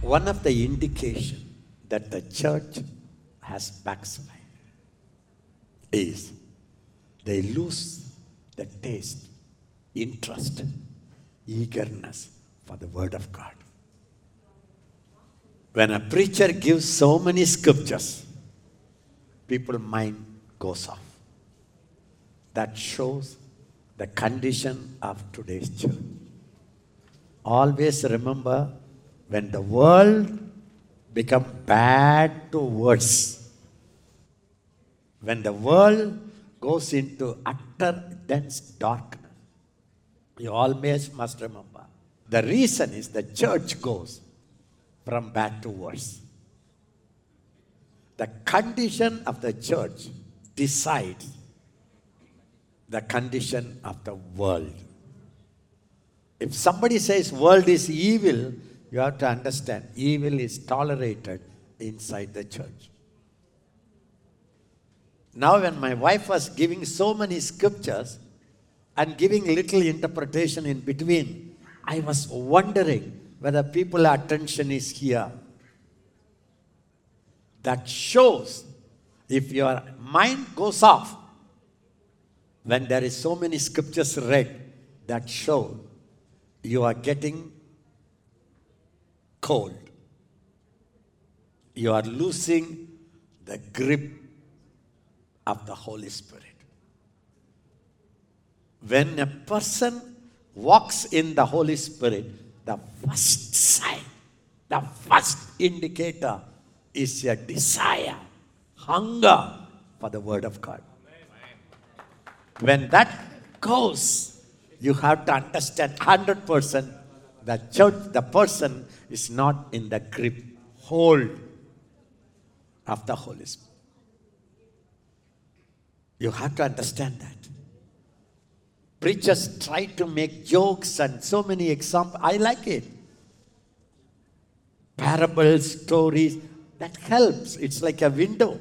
One of the indication that the church has backslide is they lose the taste, interest, eagerness for the word of God. When a preacher gives so many scriptures, people mind goes off. That shows the condition of today's church. Always remember when the world become bad to worse, when the world goes into utter dense darkness, you always must remember. The reason is the church goes from bad to worse. The condition of the church decides the condition of the world. If somebody says world is evil, you have to understand evil is tolerated inside the church. Now, when my wife was giving so many scriptures and giving little interpretation in between, I was wondering whether people attention is here. That shows if your mind goes off when there is so many scriptures read that show you are getting cold. You are losing the grip of the Holy Spirit. When a person walks in the Holy Spirit, the first sign, the first indicator is a desire, hunger for the Word of God. When that goes, you have to understand 100% the church, the person is not in the grip, hold of the Holy Spirit. You have to understand that. Preachers try to make jokes and so many examples. I like it. Parables, stories, that helps. It's like a window.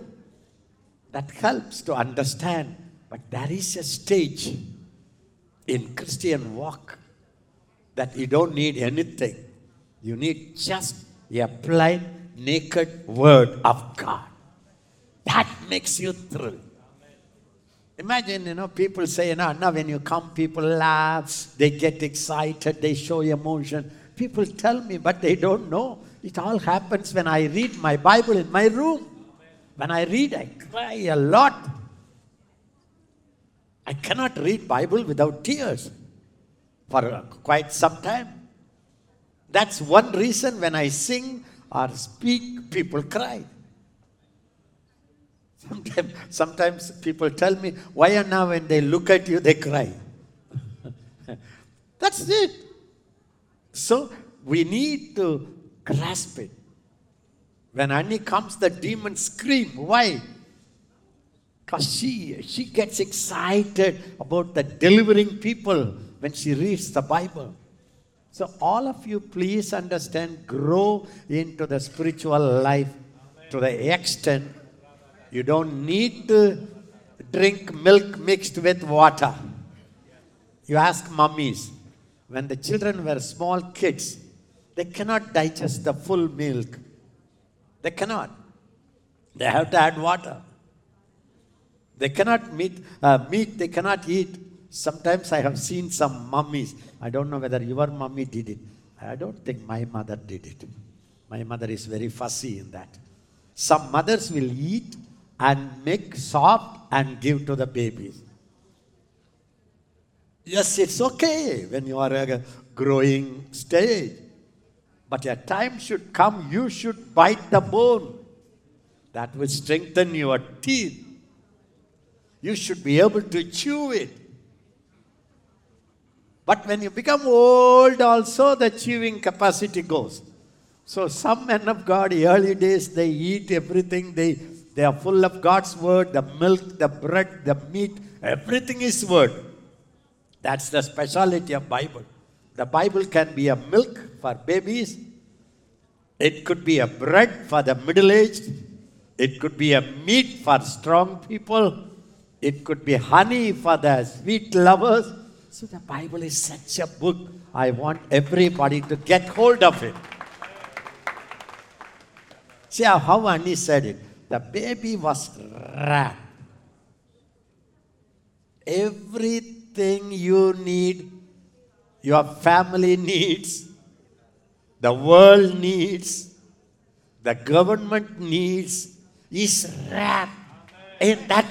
That helps to understand. But there is a stage in Christian walk that you don't need anything. You need just a plain, naked word of God. That makes you thrill. Imagine, you know, people say, you know, now when you come, people laugh, they get excited, they show emotion. People tell me, but they don't know. It all happens when I read my Bible in my room. When I read, I cry a lot. I cannot read Bible without tears for quite some time. That's one reason when I sing or speak, people cry. Sometimes, sometimes people tell me, why are now when they look at you, they cry? That's it. So we need to grasp it. When Annie comes, the demons scream. Why? Because she, she gets excited about the delivering people when she reads the Bible. So, all of you, please understand, grow into the spiritual life to the extent you don't need to drink milk mixed with water. You ask mummies, when the children were small kids, they cannot digest the full milk. They cannot. They have to add water. They cannot meet, uh, meat, they cannot eat. Sometimes I have seen some mummies. I don't know whether your mummy did it. I don't think my mother did it. My mother is very fussy in that. Some mothers will eat and make soft and give to the babies. Yes, it's okay when you are a growing stage. But a time should come, you should bite the bone. That will strengthen your teeth. You should be able to chew it. But when you become old, also the chewing capacity goes. So some men of God, early days, they eat everything. They, they are full of God's word, the milk, the bread, the meat, everything is word. That's the speciality of Bible. The Bible can be a milk for babies. It could be a bread for the middle-aged. It could be a meat for strong people. It could be honey for the sweet lovers. So the Bible is such a book. I want everybody to get hold of it. See how Annie said it. The baby was wrapped. Everything you need, your family needs, the world needs, the government needs, is wrapped in that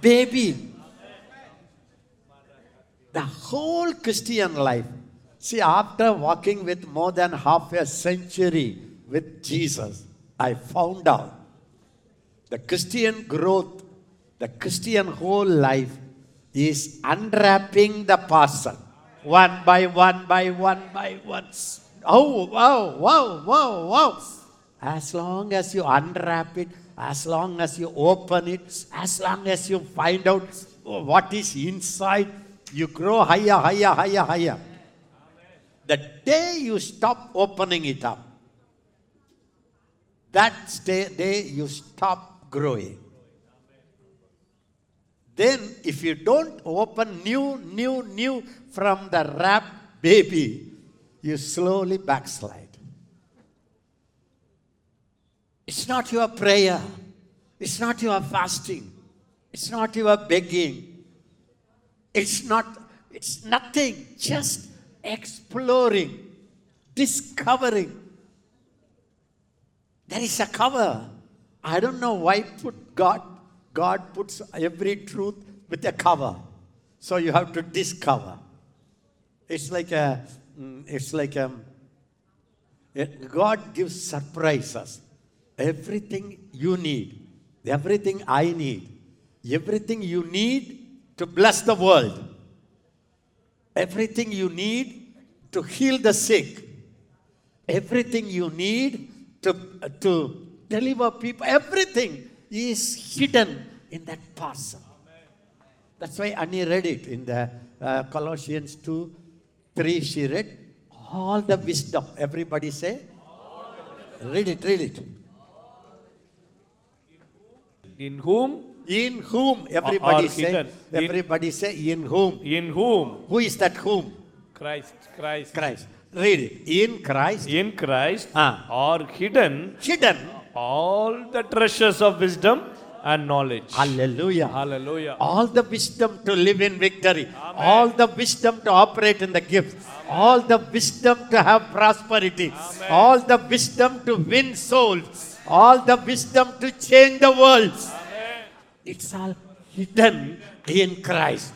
baby. The whole Christian life. See, after walking with more than half a century with Jesus, I found out the Christian growth, the Christian whole life is unwrapping the parcel one by one by one by one. Oh, wow, wow, wow, wow. As long as you unwrap it, as long as you open it, as long as you find out oh, what is inside, you grow higher, higher, higher, higher. The day you stop opening it up, that day you stop growing. Then, if you don't open new, new, new from the wrap baby, you slowly backslide. It's not your prayer, it's not your fasting, it's not your begging, it's not, it's nothing, just exploring, discovering. There is a cover. I don't know why put God God puts every truth with a cover. So you have to discover. It's like a, mm, it's like a, God gives surprises. Everything you need, everything I need, everything you need to bless the world, everything you need to heal the sick, everything you need to, to deliver people, everything is hidden in that parcel. That's why Annie read it in the uh, Colossians 2 3. She read all the wisdom. Everybody say, read it, read it. In whom? In whom? Everybody say, hidden. everybody in, say, in whom? In whom? Who is that whom? Christ. Christ. Christ. Read it. In Christ. In Christ ah. are hidden. Hidden all the treasures of wisdom and knowledge. Hallelujah. Hallelujah. All the wisdom to live in victory. All the wisdom to operate in the gifts. All the wisdom to have prosperity. All the wisdom to win souls. All the wisdom to change the world. Amen. It's all hidden in Christ.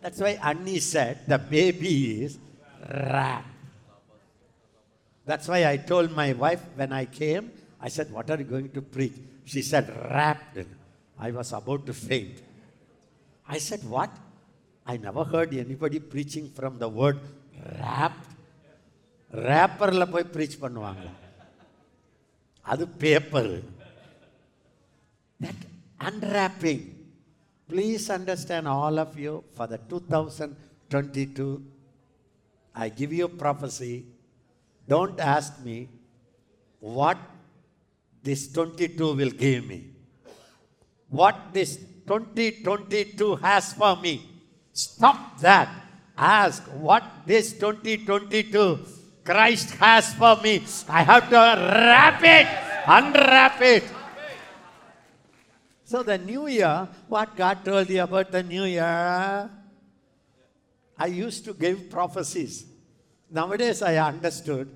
That's why Annie said the baby is wrapped. That's why I told my wife when I came, I said, What are you going to preach? She said, Wrapped. I was about to faint. I said, What? I never heard anybody preaching from the word wrapped. ரேப்பரில் போய் preach பண்ணுவாங்களா அது paper that unwrapping please understand all of you for the 2022 i give you prophecy don't ask me what this 22 will give me. What this 2022 has for me. Stop that. Ask what this 2022 Christ has for me. I have to wrap it, unwrap it. So the new year, what God told you about the new year? I used to give prophecies. Nowadays I understood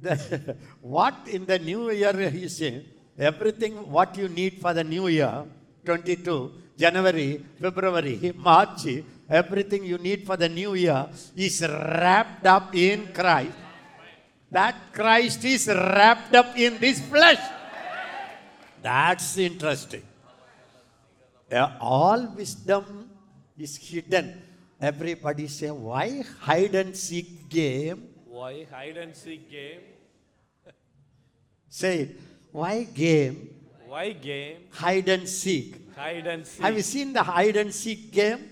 the, what in the new year he said, everything what you need for the new year, 22, January, February, March, everything you need for the new year is wrapped up in Christ. That Christ is wrapped up in this flesh. That's interesting. All wisdom is hidden. Everybody say, why hide and seek game? Why hide and seek game? Say it. Why game? Why game? Hide and seek. Hide and seek. Have you seen the hide and seek game?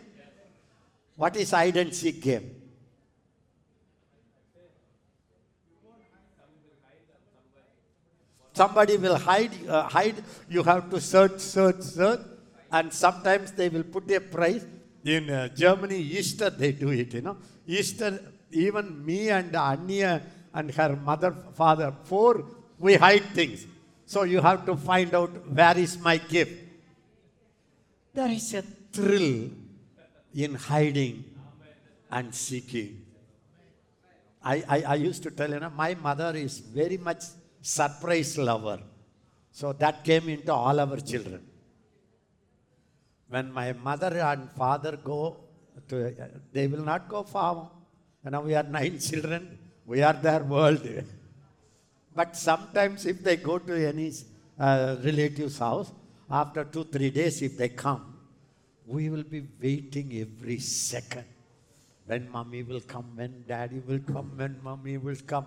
What is hide and seek game? Somebody will hide, uh, hide. You have to search, search, search, and sometimes they will put a price. In uh, Germany, Easter they do it. You know, Easter. Even me and Annie and her mother, father, four we hide things. So you have to find out where is my gift. There is a thrill in hiding and seeking. I, I, I used to tell you know, my mother is very much surprise lover. So that came into all our children. When my mother and father go to, they will not go far. You know, we are nine children. We are their world. But sometimes if they go to any uh, relative's house, after two, three days, if they come, we will be waiting every second. When mommy will come, when daddy will come, when mommy will come.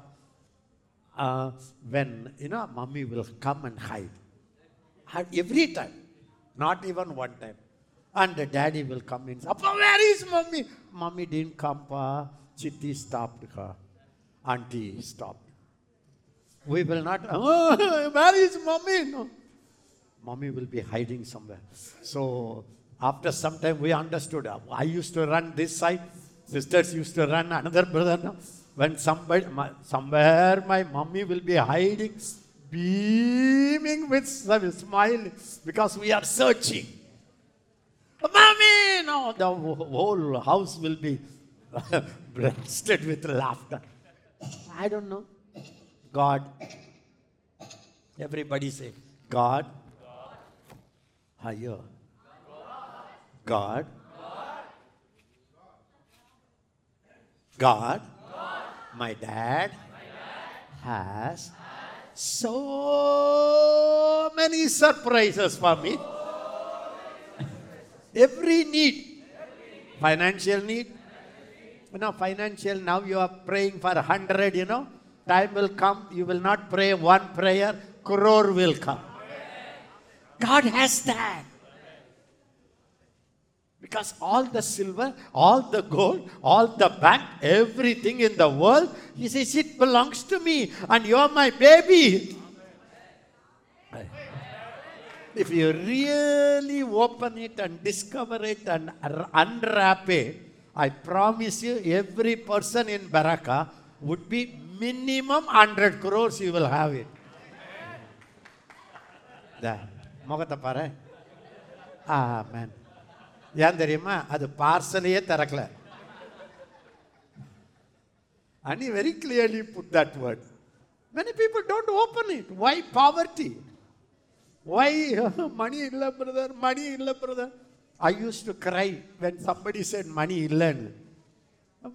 Uh, when, you know, mommy will come and hide. Hide Every time. Not even one time. And the daddy will come in. Appa, where is mommy? Mommy didn't come, pa. Chitti stopped her. Auntie stopped. We will not, oh, where is mommy? No. Mommy will be hiding somewhere. So after some time we understood. I used to run this side. Sisters used to run another brother. No? When somebody, my, somewhere my mommy will be hiding, beaming with smile because we are searching. Mommy! No, the whole house will be breasted with laughter. I don't know. God. Everybody say, God. Higher. God. God. My dad has so many surprises for me. Every need. Financial need. You know, financial, now you are praying for a hundred, you know. Time will come, you will not pray one prayer, crore will come. God has that. Because all the silver, all the gold, all the bank, everything in the world, he says, it belongs to me and you're my baby If you really open it and discover it and unwrap it, I promise you, every person in Baraka would be minimum 100 crores, you will have it. There. முகத்தை பாரு ஆமேன் ஏன் தெரியுமா அது பார்சலையே திறக்கல And he very clearly put that word. Many people don't open it. Why poverty? why money illa brother? Money illa brother? I used to cry when somebody said money illa.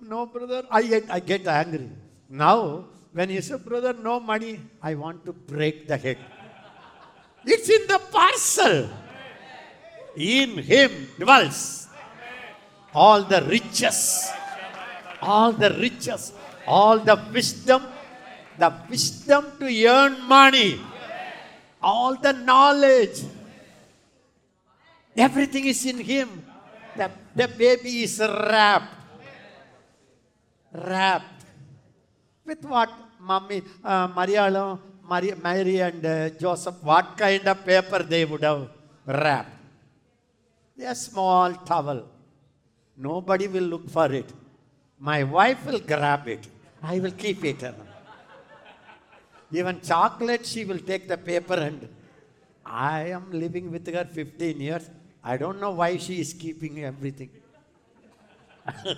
No brother, I get, I get angry. Now, when you say brother, no money, I want to break the head. It's in the parcel. In him dwells all the riches, all the riches, all the wisdom, the wisdom to earn money, all the knowledge. Everything is in him. The, the baby is wrapped. Wrapped. With what? Mommy, uh, Marialam, Mary, Mary and uh, Joseph, what kind of paper they would have wrapped? A small towel. Nobody will look for it. My wife will grab it. I will keep it. Even chocolate, she will take the paper and I am living with her 15 years. I don't know why she is keeping everything.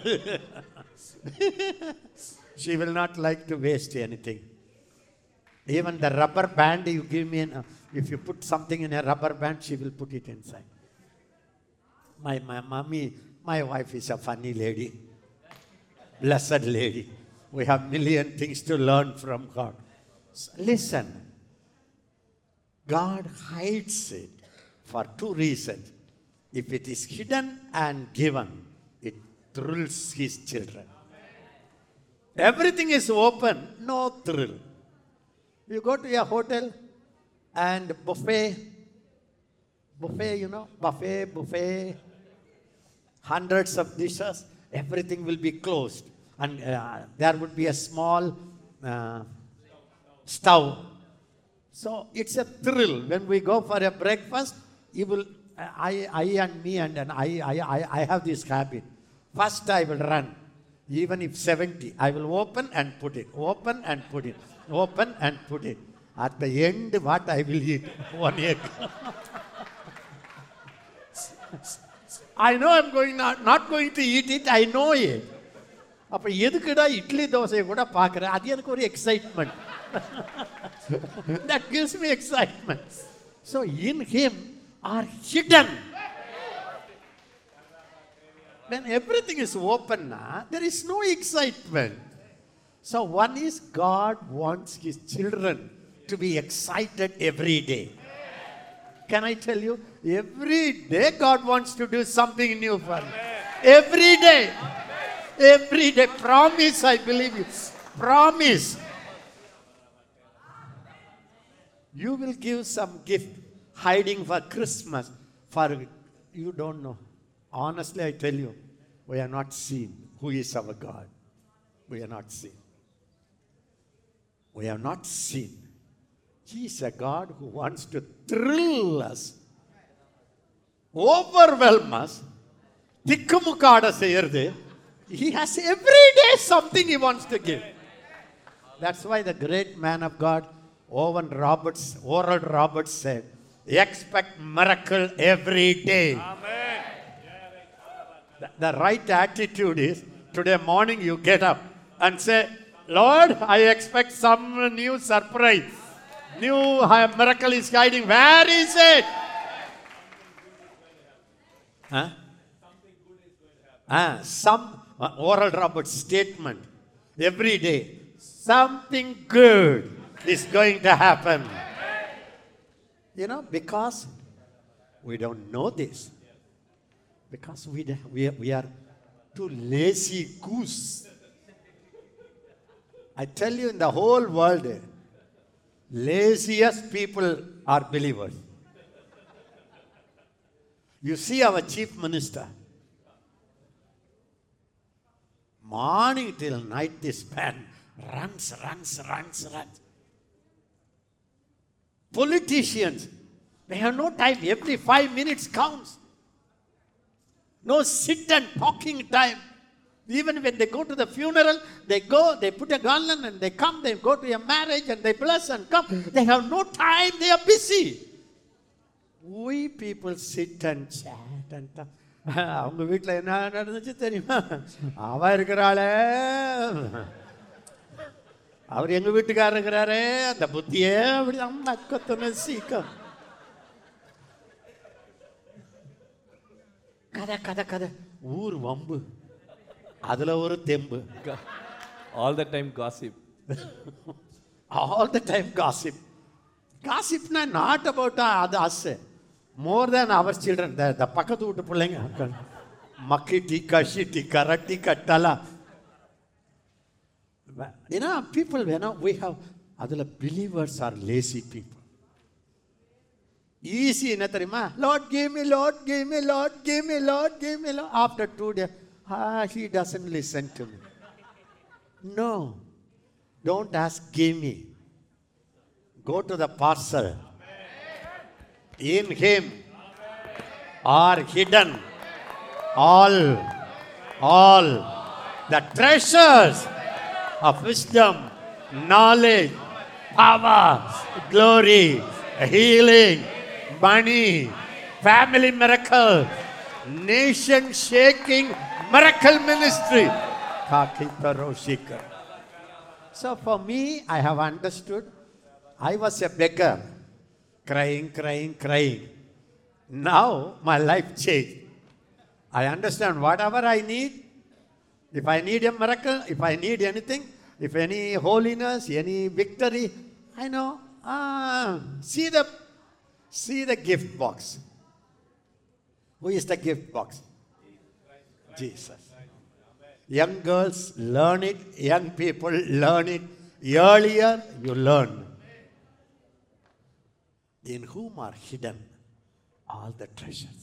she will not like to waste anything. Even the rubber band you give me, in, if you put something in a rubber band, she will put it inside. My, my mommy, my wife is a funny lady. Blessed lady. We have million things to learn from God. Listen. God hides it for two reasons. If it is hidden and given, it thrills his children. Everything is open, no thrill. You go to a hotel and buffet, buffet, you know, buffet, buffet, hundreds of dishes, everything will be closed. And uh, there would be a small uh, stove. So it's a thrill. When we go for a breakfast, you will, I, I and me and, and I, I, I, I have this habit. First I will run. Even if 70, I will open and put it, open and put it, open and put it. At the end, what I will eat? One egg. I know I'm going not, not going to eat it, I know it. அப்போ எதுக்குடா இட்லி தோசையை கூட பார்க்குறேன் அது எனக்கு ஒரு excitement that gives me excitement. So in him are hidden. When everything is open there is no excitement. So one is God wants his children to be excited every day. Can I tell you? Every day God wants to do something new for you. Every day. Every day. Promise, I believe you. Promise. You will give some gift hiding for Christmas. For you don't know. Honestly, I tell you, we are not seen who is our God. We are not seen. We have not seen. He is a God who wants to thrill us, overwhelm us, திக்குமுக்காட செய்யறது He has every day something He wants to give. That's why the great man of God, Owen Roberts, Oral Roberts said, expect miracle every day. The, the right attitude is today morning you get up and say, Lord, I expect some new surprise. New uh, miracle is hiding. Where is it? Huh? Ah, some uh, oral Roberts statement every day. Something good is going to happen. You know, because we don't know this. Because we, we, we are too lazy goose. I tell you, in the whole world, laziest people are believers. You see our chief minister. Morning till night, this man runs, runs, runs, runs. Politicians, they have no time. Every five minutes counts. No sit and talking time. Even when they go to the funeral, they go, they put a garland and they come, they go to a marriage and they bless and come. They have no time, they are busy. We people sit and chat and talk. அவங்க வீட்டில் என்ன நடந்துச்சு தெரியுமா அவ இருக்கிறாளே அவர் எங்க வீட்டுக்காரர் இருக்கிறாரே அந்த புத்தியே அப்படி அம்மா அக்கத்தனை சீக்கம் கதை கதை கதை. ஊர் வம்பு. அதுல ஒரு தெம்பு. All the time gossip. All the time gossip காசிப்னா not about அது as more than our children the பக்கத்து வீட்டு பிள்ளைங்க மக்கி டீக்கா ஷீட்டிக்கா ரட்டிக்கா டலா ஏன்னா பீப்புள் வேணும் we have அதில் believers R lazy people easy என்ன தெரியுமா Lord game me Lord game me Lord game me Lord game me Lord after two day he doesn't listen to me no don't ask game me Go to the parcel. In him are hidden all, all the treasures of wisdom, knowledge, power, glory, healing, money, family miracle, nation shaking miracle ministry. So for me, I have understood. I was a beggar, crying, crying, crying. Now my life changed. I understand whatever I need. If I need a miracle, if I need anything, if any holiness, any victory, I know. Ah, see the see the gift box. Who is the gift box? Jesus. Young girls learn it, young people learn it. Earlier you learn. In whom are hidden all the treasures.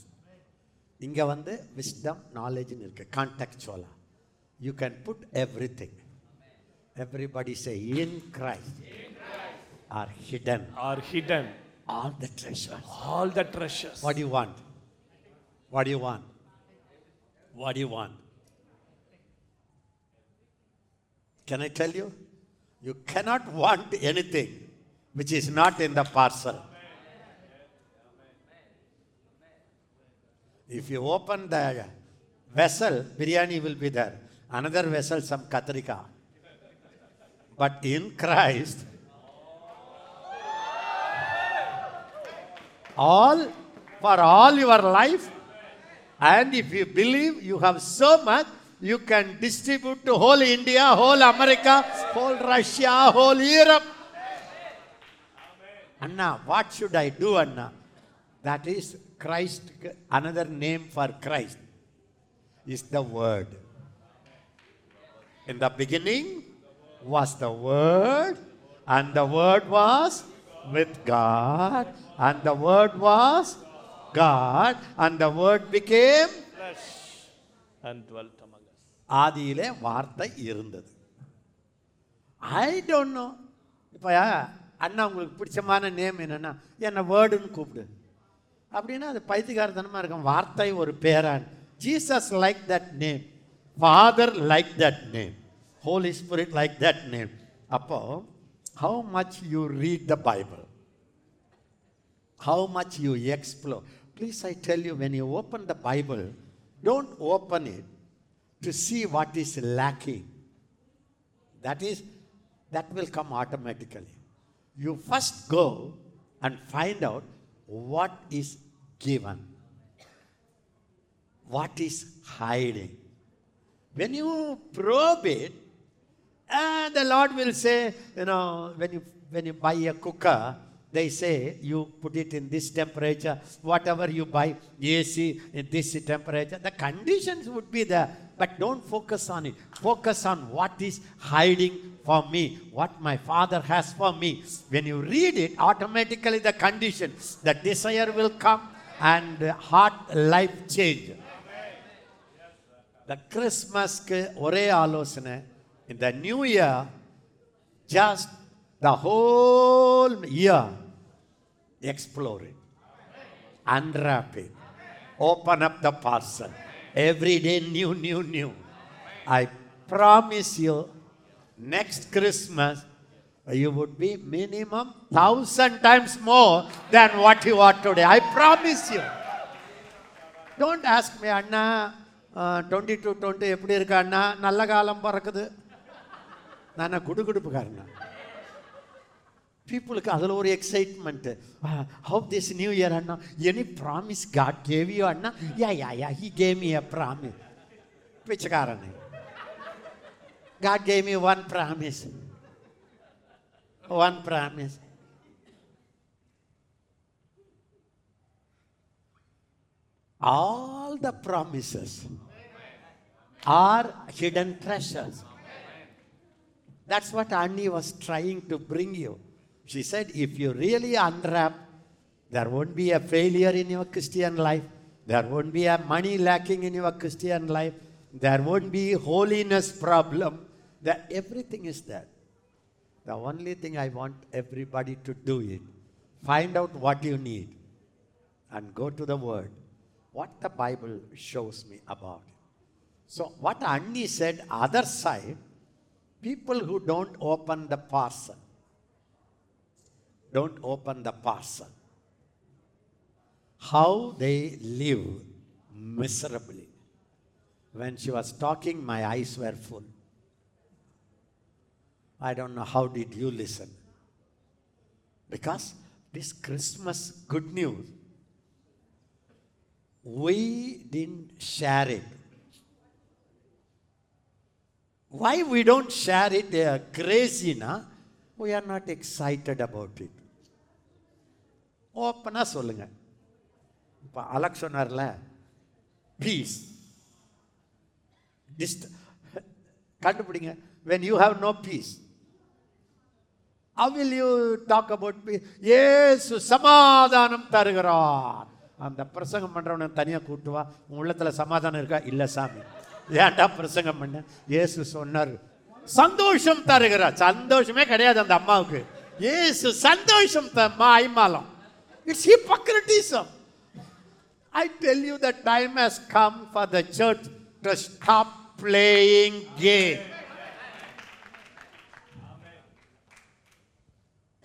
இங்க வந்து wisdom, knowledge இருக்கு contextual You can put everything. Everybody say in Christ are hidden Are hidden. all the treasures. All the treasures. What do you want? What do you want? What do you want? Can I tell you? You cannot want anything which is not in the parcel. If you open the vessel, biryani will be there. Another vessel, some katrika. But in Christ, all for all your life, and if you believe you have so much, you can distribute to whole India, whole America, whole Russia, whole Europe. Anna, what should I do, Anna? That is Christ, another name for Christ is the Word. In the beginning was the Word, and the Word was with God, and the Word was God, and the Word became flesh and dwelt among us. ஆதியிலே வார்த்தை இருந்தது. ஐ don't no இப்போ அண்ணா உங்களுக்கு பிடிச்சமான name என்னன்னா என்னை வேர்டுன்னு கூப்பிடு. அப்படின்னா அது பைத்தியகாரத்தனமாக இருக்கும். வார்த்தை ஒரு பேரான். Jesus like that name father like that name Holi spirit like that name அப்போ how much you read the Bible how much you explore. Please, I tell you, when you open the Bible, don't open it to see what is lacking. That is, that will come automatically. You first go and find out what is given, what is hiding. When you probe it, uh, and the Lord will say, you know, when you when you buy a cooker, they say you put it in this temperature, whatever you buy, AC in this temperature. The conditions would be there, but don't focus on it. Focus on what is hiding for me, what my Father has for me. When you read it, automatically the condition, the desire will come, and heart life change. The கிறிஸ்மஸ்க்கு ஒரே ஆலோசனை இந்த new year just the whole year explore it unwrap it open up the parcel every day new new new i promise you next christmas you would be minimum thousand times more than what you are today i promise you don't ask me Anna twenty two twenty எப்படி இருக்காண்ணா நல்ல காலம் பிறக்குது. நான் குடுகுடுப்புக்காரண்ணா. பீப்புளுக்கு அதில் ஒரு excitement how this new year Anna? Any promise God gave you Anna? Yeah yeah yeah he came a promise Pichaikkaran. God came you one promise one promise all the promises are hidden treasures. That's what Annie was trying to bring you. She said, if you really unwrap, there won't be a failure in your Christian life. There won't be a money lacking in your Christian life. There won't be holiness problem. That everything is there. The only thing I want everybody to do is find out what you need and go to the Word. What the Bible shows me about it. So, what Annie said, other side, people who don't open the parcel, don't open the parcel, how they live miserably. When she was talking, my eyes were full. I don't know how did you listen. Because this Christmas good news, we didn't share it. Why we don't share it They are crazy, na? We are not excited about it. ஓப்பனாக சொல்லுங்க இப்போ அலக் சொன்னார்ல peace டிஸ்ட் கண்டுபிடிங்க when you have no peace how will you talk about peace Yesu சமாதானம் தருகிறார் அந்த பிரசங்கம் பண்ணுறவனை தனியாக கூட்டுவா உன் உள்ளத்தில் சமாதானம் இருக்கா? இல்லை சாமி. ஏன்டா பிரசங்கம் பண்ண? இயேசு சொன்னார் சந்தோஷம் தருகிறா. சந்தோஷமே கிடையாது அந்த அம்மாவுக்கு. ஏசு சந்தோஷம் தம்மா ஐமாலம். It's hypocritism I tell you the time has come for the church to stop playing game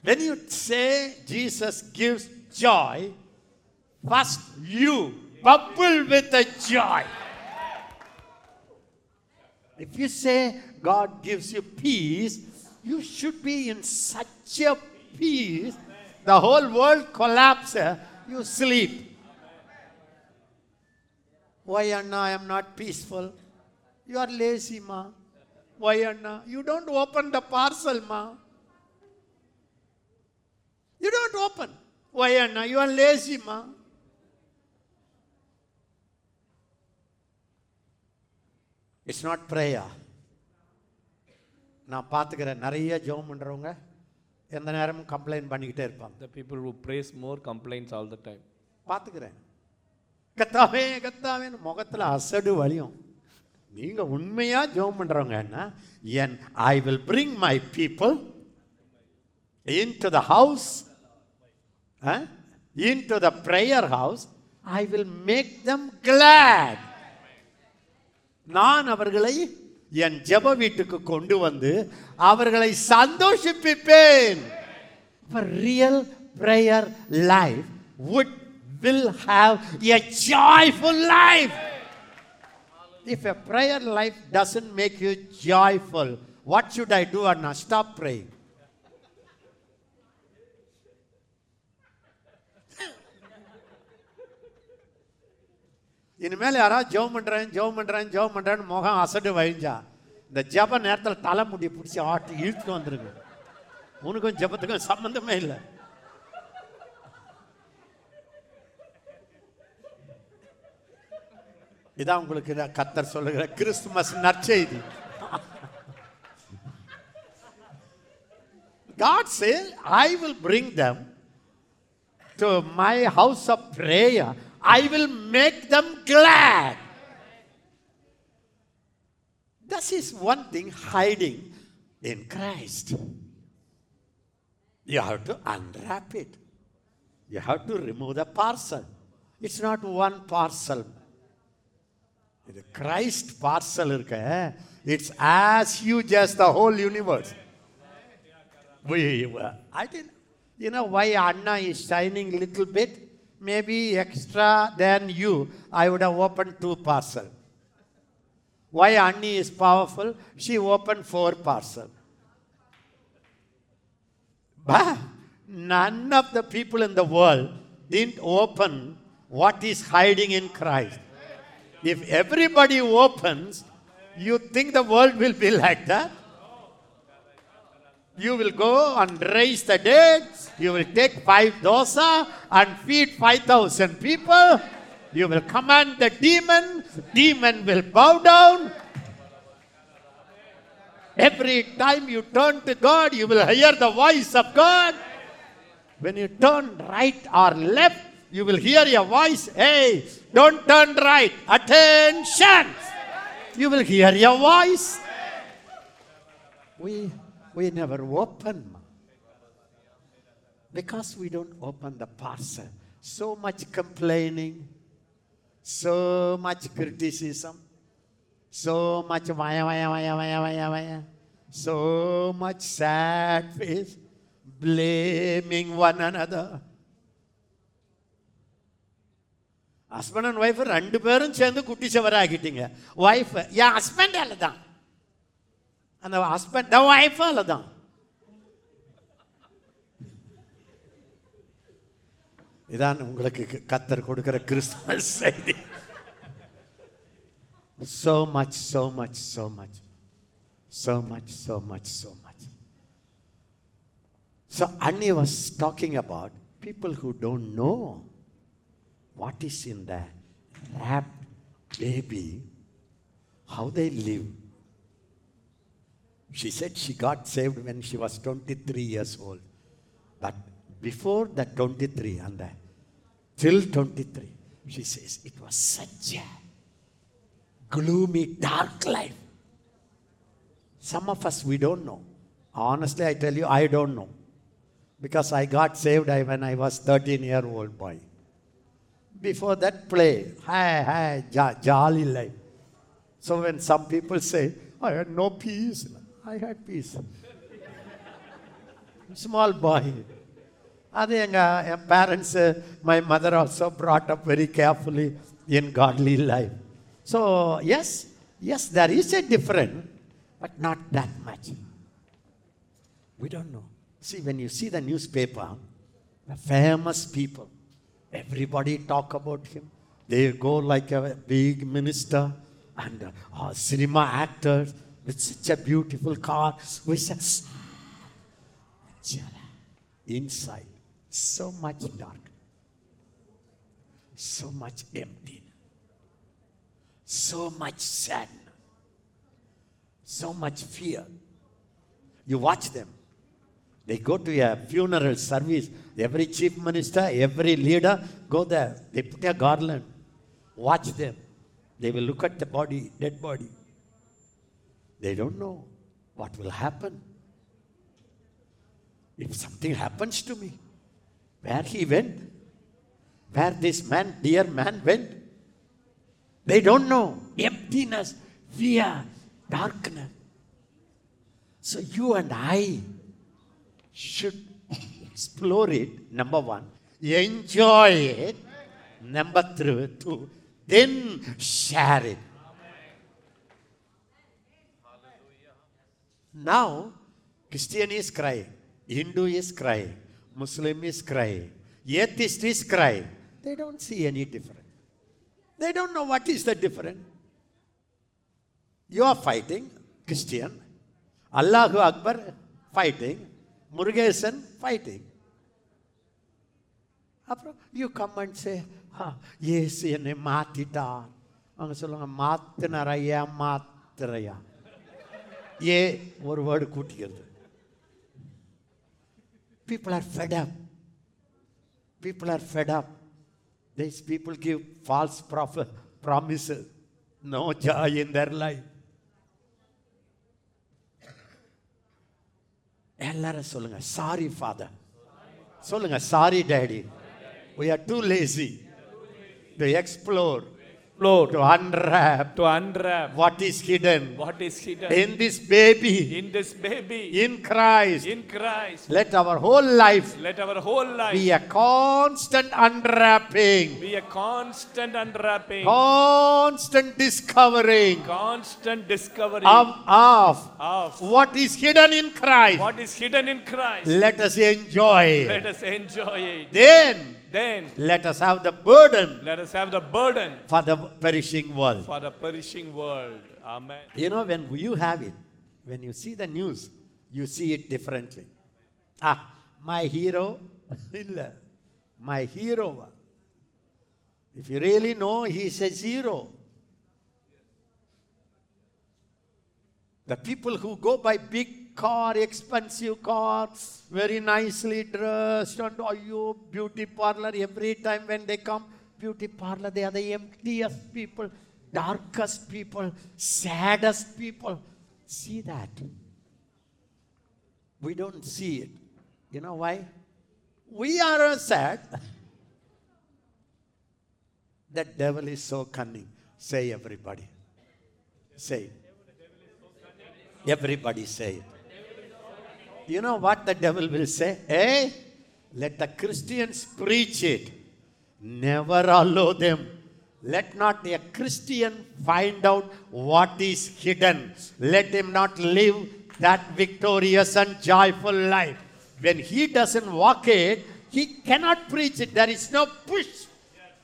When you say Jesus gives joy, first you bubble with the joy. If you say God gives you peace, you should be in such a peace, the whole world collapses, eh? you sleep. Why, Anna, I am not peaceful? You are lazy, ma. Why, Anna? You don't open the parcel, ma. You don't open. Why, Anna? You are lazy, ma. It's not prayer. நான் பார்த்துக்கிறேன் நிறைய ஜெபம் பண்ணுறவங்க எந்த நேரமும் complaint பண்ணிக்கிட்டே இருப்பாங்க. The people who praise more complaints all the time. பார்த்துக்கிறேன் கத்தாவே கத்தாவேன்னு முகத்தில் அசடு வலியும். நீங்கள் உண்மையாக ஜெபம் பண்ணுறவங்க என்ன? என் I will bring my people into the house into the prayer house I will make them glad நான் அவர்களை என் ஜெப வீட்டுக்கு கொண்டு வந்து அவர்களை சந்தோஷிப்பிப்பேன் For real prayer life would will have a joyful life. If a prayer life doesn't make you joyful, what should I do? Anna? Stop praying. இனிமேல் யாராவது ஜெபம் பண்ணுறேன் ஜெபம் பண்ணுறேன் ஜெபம் பண்ணுறேன்னு முகம் அசடு வழிஞ்சா இந்த ஜெப நேரத்தில் தலைமுடியை பிடிச்சி ஆட்டி இழுத்துட்டு வந்துருக்கு உனக்கும் ஜெபத்துக்கும் சம்மந்தமே இல்லை. இதான் உங்களுக்கு கத்தர் சொல்லுகிற கிறிஸ்துமஸ் நற்செய்தி. God says, I will bring them to my house of prayer. I will make them glad. This is one thing hiding in Christ. You have to unwrap it. You have to remove the parcel. It's not one parcel. The Christ parcel it's as huge as the whole universe. We, I didn't, you know why Anna is shining a little bit? Maybe extra than you, I would have opened two parcel. Why Annie is powerful? She opened four parcel. But none of the people in the world didn't open what is hiding in Christ. If everybody opens, you think the world will be like that? You will go and raise the dead. You will take five dosa and feed 5,000 people. You will command the demon. Demon will bow down. Every time you turn to God, you will hear the voice of God. When you turn right or left, you will hear a voice. Hey, don't turn right. Attention. You will hear your voice. We, we never open. Because we don't open the parcel. So much complaining, so much criticism, so much vaya, vaya, vaya, vaya, vaya, vaya. So much sad face, blaming one another. Husband and wife ரெண்டு பேரும் சேர்ந்து குட்டி செவராக்கிட்டீங்க wife என் ஹஸ்பண்டால தான் அந்த husband த ஒய்ஃபா இல்லை தான் இதான் உங்களுக்கு கத்தர் கொடுக்குற கிறிஸ்துமஸ் செய்தி. So much so much so much so much so much so much so Annie was talking about people who don't know what is in the wrap baby how they live She said she got saved when she was 23 years old. But before the 23 and the, till 23, she says it was such a gloomy, dark life. Some of us, we don't know. Honestly, I tell you, I don't know. Because I got saved when I was 13 year old boy. Before that, play. Hi, hi, jo- jolly life. So when some people say, I had no peace, I had peace. small boy. அது எங்கள் என் parents my mother also brought up very carefully in godly life. So, yes, yes, there is a difference, but not that much. We don't know. See, when you see the newspaper, the famous people, everybody talk about him. They go like a big minister and uh, cinema actors with such a beautiful car, with such inside so much dark, so much empty, so much sadness, so much fear. You watch them. They go to a funeral service. Every chief minister, every leader go there. They put a garland. Watch them. They will look at the body, dead body. They don't know what will happen. If something happens to me, where he went, where this man, dear man, went, they don't know. Emptiness, fear, darkness. So you and I should explore it, number one, enjoy it, number three, two, then share it. Now, Christian is crying, Hindu is crying, Muslim is crying, atheist is crying. They don't see any difference. They don't know what is the difference. You are fighting, Christian. Allahu Akbar fighting. Murugesan fighting. அப்புறம் you come and say ஏசு என்னை மாத்திட்டார் அவங்க சொல்லுவாங்க மாத்தினாரா ஏன் மாத்துறையா ஏ ஒரு word கூட்டிக்கிறது. People are fed people are fed up this people give false prof promise no joy in their life எல்லாரும் சொல்லுங்க sorry father சொல்லுங்க sorry daddy we are too lazy to explore Explore, to unwrap to unwrap what is hidden what is hidden in this baby in this baby, in Christ. in Christ. Let our whole life Let our whole life be a constant unwrapping, be a constant unwrapping, constant discovering constant discovery of, of of what is hidden in Christ. what is hidden in Christ. Let us enjoy. Let us enjoy it. Then Then let us have the burden let us have the burden for the perishing world. for the perishing world. Amen. You know, when you have it, when you see the news, you see it differently. Ah, my hero, my hero. If you really know, he's a zero. The people who go by big car, expensive car, very nicely dressed, and oh, you beauty parlor every time when they come, beauty parlor, they are the emptiest people, darkest people, saddest people. See that. We don't see it. You know why? We are sad. the devil is so cunning. Say everybody. Say. Everybody say it. You know what the devil will say? Hey, let the Christians preach it. Never allow them. Let not a Christian find out what is hidden. Let him not live that victorious and joyful life. When he doesn't walk it, he cannot preach it. There is no push.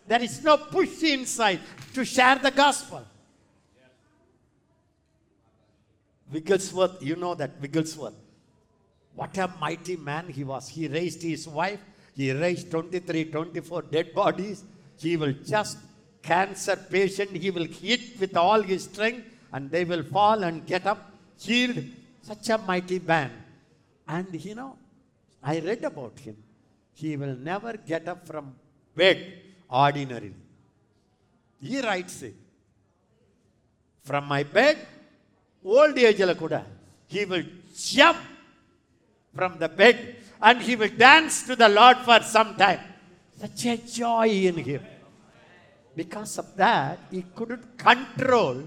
There is no push inside to share the gospel. Wigglesworth, you know that Wigglesworth. What a mighty man he was. He raised his wife. He raised 23, 24 dead bodies. He will just cancer patient. He will hit with all his strength and they will fall and get up healed. Such a mighty man. And you know, I read about him. He will never get up from bed ordinarily. He writes it. From my bed, old age he will jump from the bed and he will dance to the Lord for some time. Such a joy in him. Because of that, he couldn't control.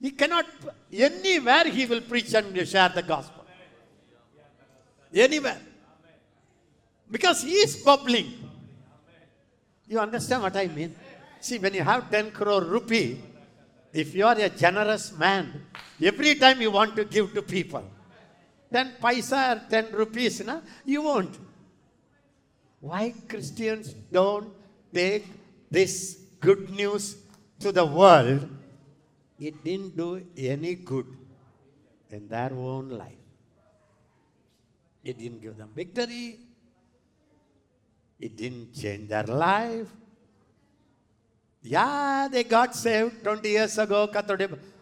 He cannot, anywhere he will preach and share the gospel. Anywhere. Because he is bubbling. You understand what I mean? See, when you have 10 crore rupee, if you are a generous man, every time you want to give to people, 10 paisa or 10 rupees, na, you won't. Why Christians don't take this good news to the world? It didn't do any good in their own life. It didn't give them victory. It didn't change their life. Yeah, they got saved 20 years ago.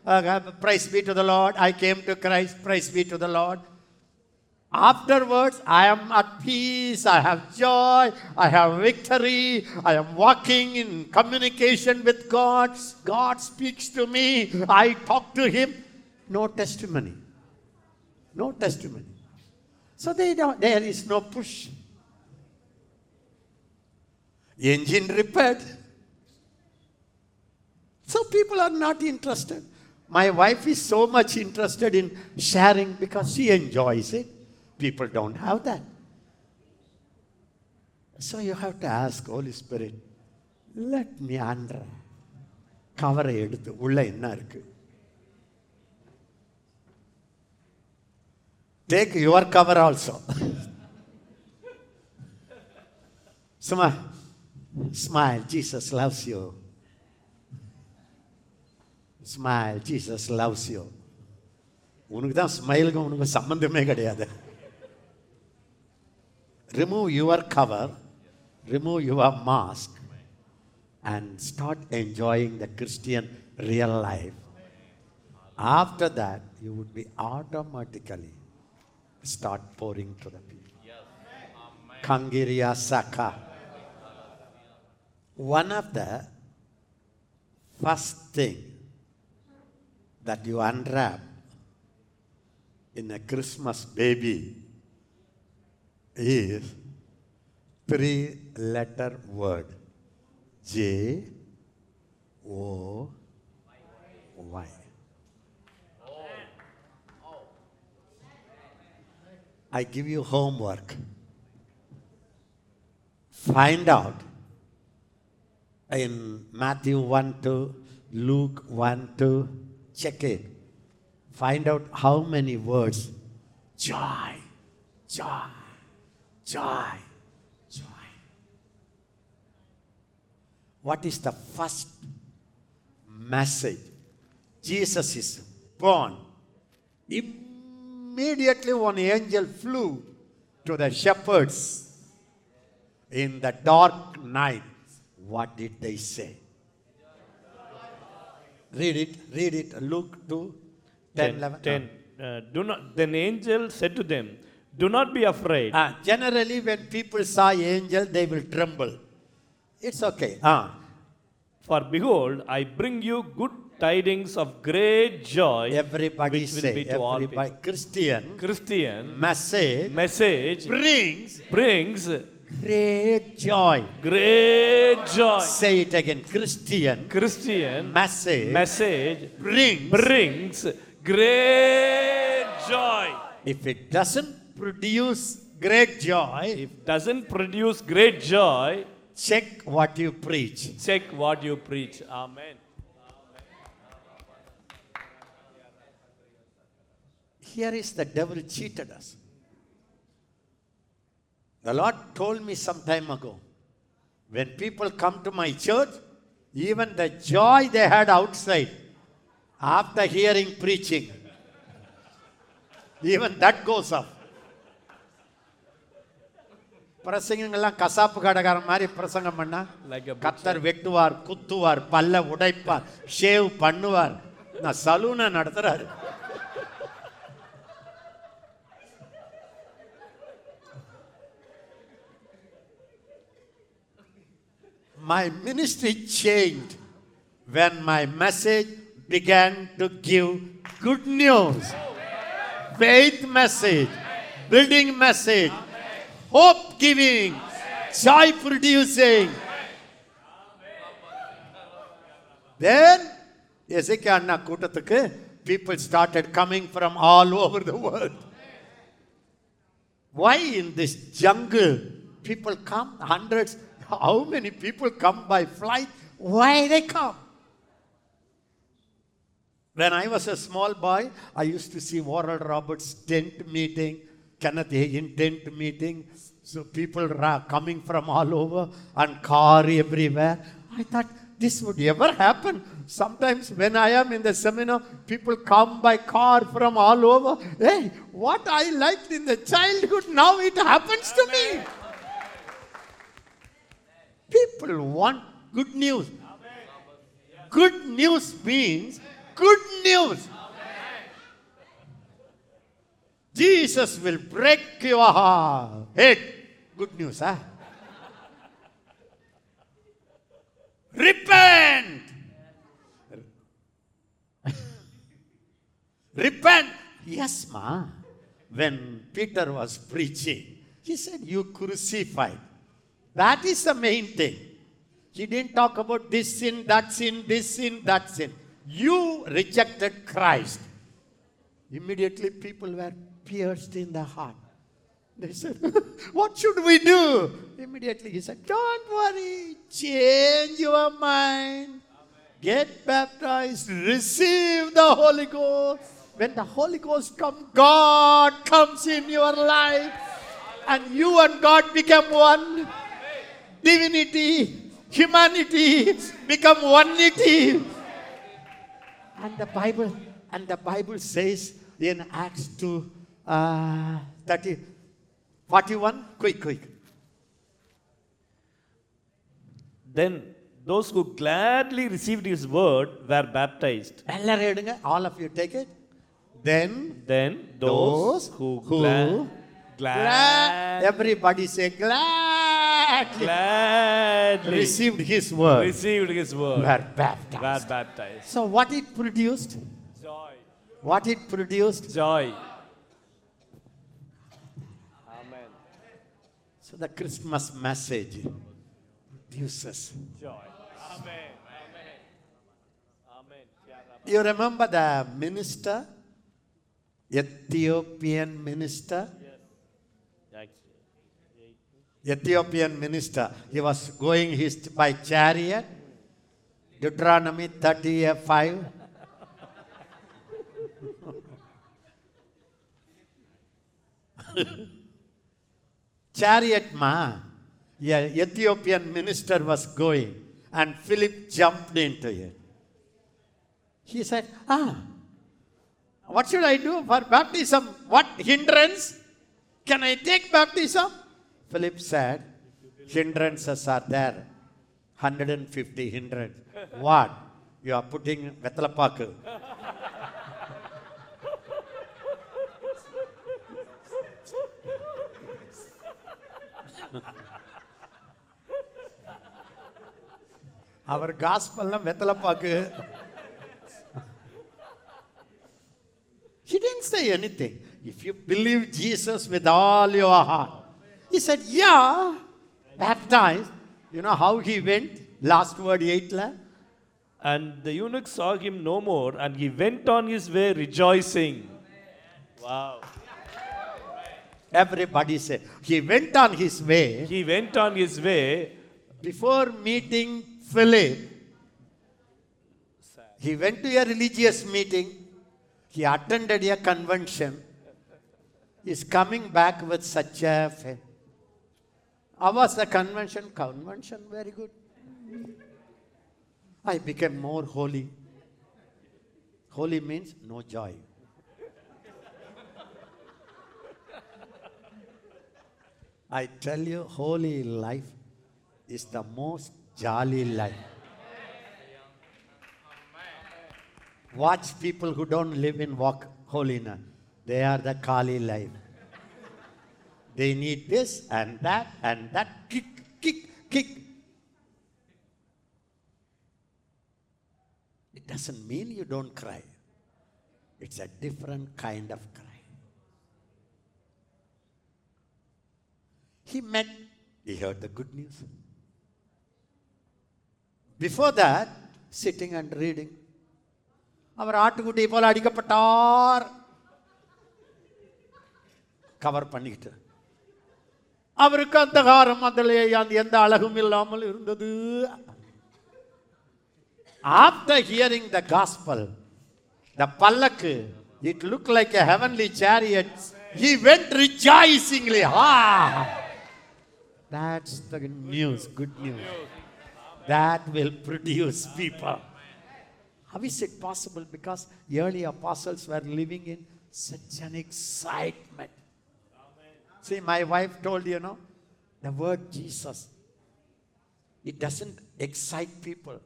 Uh, praise be to the Lord. I came to Christ. Praise be to the Lord. Afterwards, I am at peace. I have joy. I have victory. I am walking in communication with God. God speaks to me. I talk to Him. No testimony. No testimony. So they don't, there is no push. Engine repaired. So people are not interested. My wife is so much interested in sharing because she enjoys it People don't have that. So you have to ask Holy Spirit, let me under கவரை எடுத்து உள்ள என்ன இருக்கு take your cover also சும்மா smile Jesus loves you smile Jesus loves you உனக்கு தான் ஸ்மைலுக்கும் உனக்கு சம்பந்தமே கிடையாது remove your cover, remove your mask, and start enjoying the Christian real life. After that, you would be automatically start pouring to the people. Kangiriya Saka. One of the first thing that you unwrap in a Christmas baby is three letter word J O Y. I give you homework. Find out in Matthew 1 2, Luke 1 2, check it. Find out how many words joy, joy, joy, joy. What is the first message? Jesus is born. Immediately, one angel flew to the shepherds in the dark night. What did they say? Read it, read it. Luke 2, 10, 11. 10. Uh, do not, then angel said to them, Do not be afraid. Ah, generally, when people saw angel, they will tremble. It's okay. Ah. For behold, I bring you good tidings of great joy. Everybody which say, be to all everybody, Christian Christian message message brings brings great joy. great joy. Say it again. Christian Christian message message brings. brings great joy. If it doesn't produce great joy, If doesn't produce great joy, check what you preach. check what you preach. Amen. Here is the devil cheated us. The Lord told me some time ago when people come to my church, even the joy they had outside after hearing preaching, even that goes up. பிரசங்கங்கள்லாம் கசாப்பு கடைக்காரன் மாதிரி பிரசங்கம் பண்ணா கத்தர் வெட்டுவார் குத்துவார் பல்ல உடைப்பார் shave பண்ணுவார். நான் சலூனை நடத்துறாரு. My ministry change when my message became to give good news faith message building message hope giving, joy producing. Then, Ezekiel Kutatuke, people started coming from all over the world. Why in this jungle people come? Hundreds, how many people come by flight? Why they come? When I was a small boy, I used to see Oral Roberts' tent meeting. Kenneth Hagin tent meeting. So people ra- coming from all over and car everywhere. I thought this would ever happen. Sometimes when I am in the seminar, people come by car from all over. Hey, what I liked in the childhood, now it happens to me. People want good news. Good news means good news. Jesus will break your heart. head. Good news, huh? Repent. Repent. Yes, ma. When Peter was preaching, he said, You crucified. That is the main thing. He didn't talk about this sin, that sin, this sin, that sin. You rejected Christ. Immediately people were pierced in the heart. They said, What should we do? Immediately he said, Don't worry, change your mind. Get baptized, receive the Holy Ghost. When the Holy Ghost comes, God comes in your life, and you and God become one. Divinity, humanity become onenity. And the Bible, and the Bible says in Acts 2, uh, 30, 41, quick, quick. Then those who gladly received his word were baptized. எல்லாரும் எடுங்க all of you take it then Then those, who, who gla- glad glad, everybody say gladly gladly received his word received his word were baptized were baptized. so what it produced Joy. what it produced Joy. The christmas message produces Joy. Amen. Amen. Amen. you remember the minister ethiopian minister Ethiopian minister. He was going his by chariot. Deuteronomy 30 5. chariot ma. Yeah, Ethiopian minister was going and Philip jumped into it. He said, Ah, what should I do for baptism? What hindrance? Can I take baptism? Philip said, Hindrances are there. 150 hindrance. What? You are putting Vetlapaku. அவர் காஸ்பல்லாம் வெத்தலைப்பாக்கு He didn't say anything. If you believe Jesus with all your heart. He said, Yeah, baptized. You know how he went? Last word, eight la? And the eunuch saw him no more, and he went on his way rejoicing. Wow. Everybody said. He went on his way. He went on his way. Before meeting Philip, he went to a religious meeting. He attended a convention. He's coming back with such a. fa- How was the convention? Convention, very good. I became more holy. Holy means no joy. I tell you, holy life is the most jolly life. Watch people who don't live in walk holiness. They are the Kali life. They need this and that and that. Kick, kick, kick. It doesn't mean you don't cry. It's a different kind of cry. He met, he heard the good news. Before that, sitting and reading. அவர் ஆட்டுக்குட்டி போல அடிக்கப்பட்டார். Cover பண்ணிக்கிட்டு. அவருக்கு அந்த காரம் அதில் அந்த எந்த அழகும் இல்லாமல் இருந்தது. After hearing the gospel the பல்லக்கு it look like a heavenly chariot he went rejoicingly ah That's the news, good news. That will produce people. How is it possible? Because early apostles were living in such an excitement. See, my wife told you know, the word Jesus, it doesn't excite people,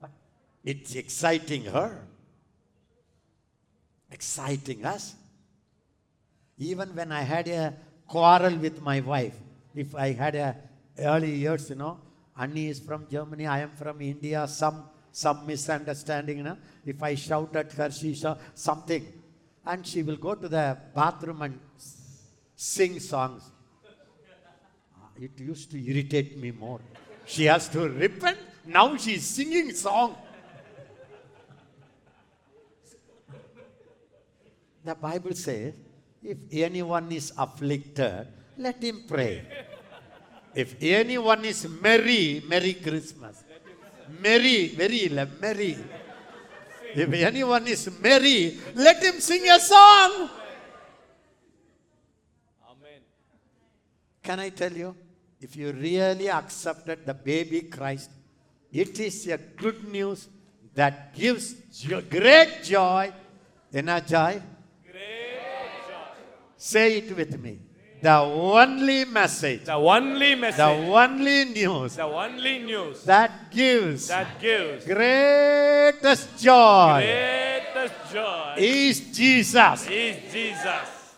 but it's exciting her, exciting us. Even when I had a quarrel with my wife, if I had a early years, you know, Annie is from Germany, I am from India, some some misunderstanding, you know. If I shout at her, she something. And she will go to the bathroom and sing songs. Ah, it used to irritate me more. She has to repent. Now she's singing song. The Bible says, if anyone is afflicted, let him pray. If anyone is merry, Merry Christmas. Merry, very merry. If anyone is merry, let him sing a song. Amen. Can I tell you? If you really accepted the baby Christ, it is a good news that gives jo- great joy. Inner joy? Say it with me. The only message, The only message, the only news the only news that gives that gives greatest joy greatest joy is Jesus. is Jesus.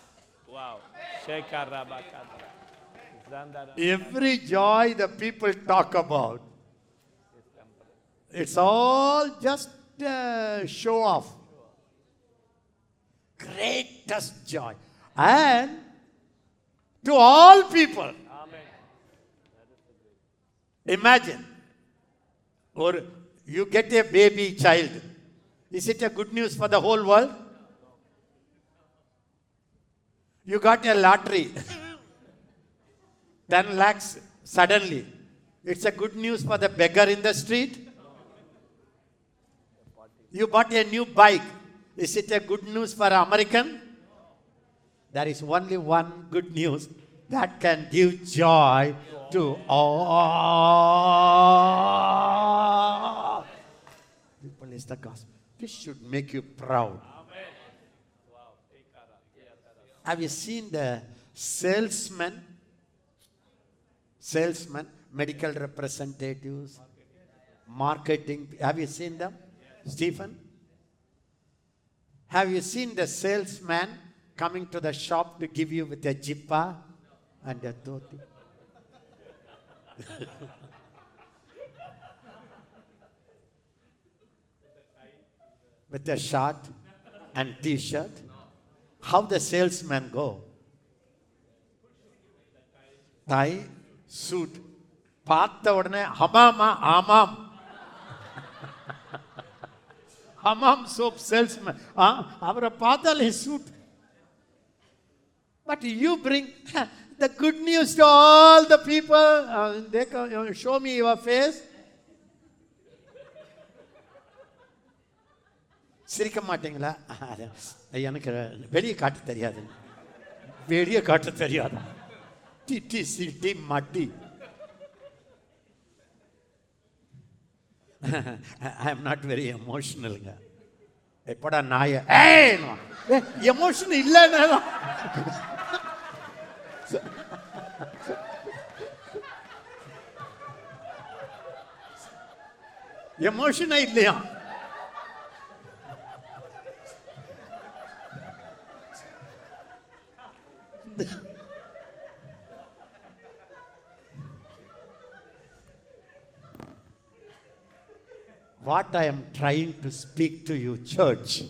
Wow. Every joy the people talk about, it's all just uh, show off. Greatest joy. And to all people, imagine, or you get a baby child. Is it a good news for the whole world? You got a lottery. 10 lakhs suddenly. It's a good news for the beggar in the street. You bought a new bike. Is it a good news for American? There is only one good news that can give joy to all. People is the gospel. This should make you proud. Have you seen the salesmen? Salesmen, medical representatives, marketing. Have you seen them? Stephen? Have you seen the salesman coming to the shop to give you with a jippa and a dhoti? with a shirt and t-shirt? How the salesman go? tie, suit. பார்த்த உடனே ஹமாமா ஆமாம் Hamam soap salesman ஆ அவரை பார்த்தாலே suit but you bring the good news to all the people they show me your face சிரிக்க மாட்டீங்களா அது எனக்கு வெளியே காட்ட தெரியாது வெளியே காட்ட தெரியாது திட்டி சிட்டி மட்டி ஐ எம் நாட் வெரி எமோஷனலுங்க எப்படா நாய? எமோஷன் இல்லைன்னா எமோஷனா இல்லையா? What I am trying to speak to you, church,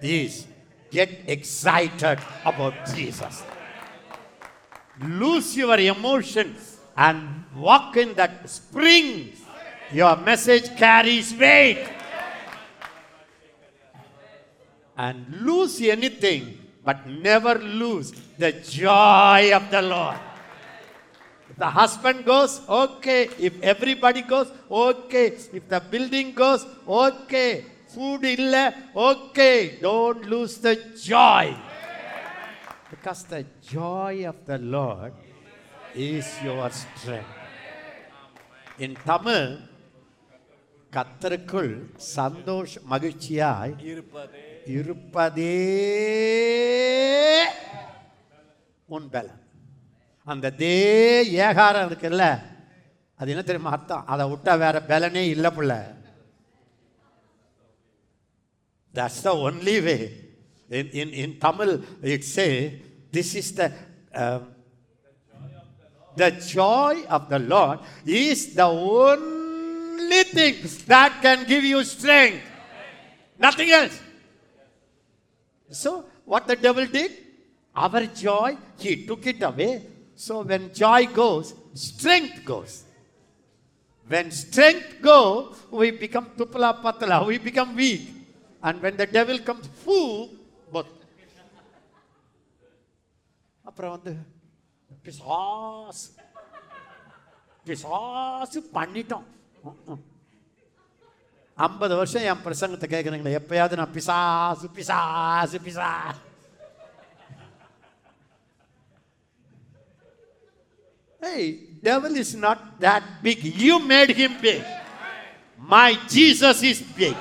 is get excited about Jesus. Lose your emotions and walk in that spring. Your message carries weight. And lose anything, but never lose the joy of the Lord the husband goes, okay. If everybody goes, okay. If the building goes, okay. Food illa, okay. Don't lose the joy. Because the joy of the Lord is your strength. In Tamil, கத்தருக்குள் சந்தோஷ மகிழ்ச்சியாய் இருப்பதே உன் பலன் அந்த தே ஏகாரம் இருக்குல்ல அது என்ன தெரியுமா அர்த்தம்? அதை விட்டால் வேற பலனே இல்லை பிள்ள. That's the only way in in in Tamil it's a this is the the joy of the lot is the only thing that can give you strength nothing else so what the devil did our joy he took it away So, when joy goes, strength goes. When strength goes, we become tupla patla, we become weak. And when the devil comes, foo, both. அப்புறம் வந்து பிசாசு பிசாசு பண்ணிட்டோம் ஐம்பது வருஷம் என் பிரசங்கத்தை கேட்குறீங்களே எப்பயாவது நான் பிசாசு பிசாசு பிசா Hey, devil is not that big. You made him big. My Jesus is big.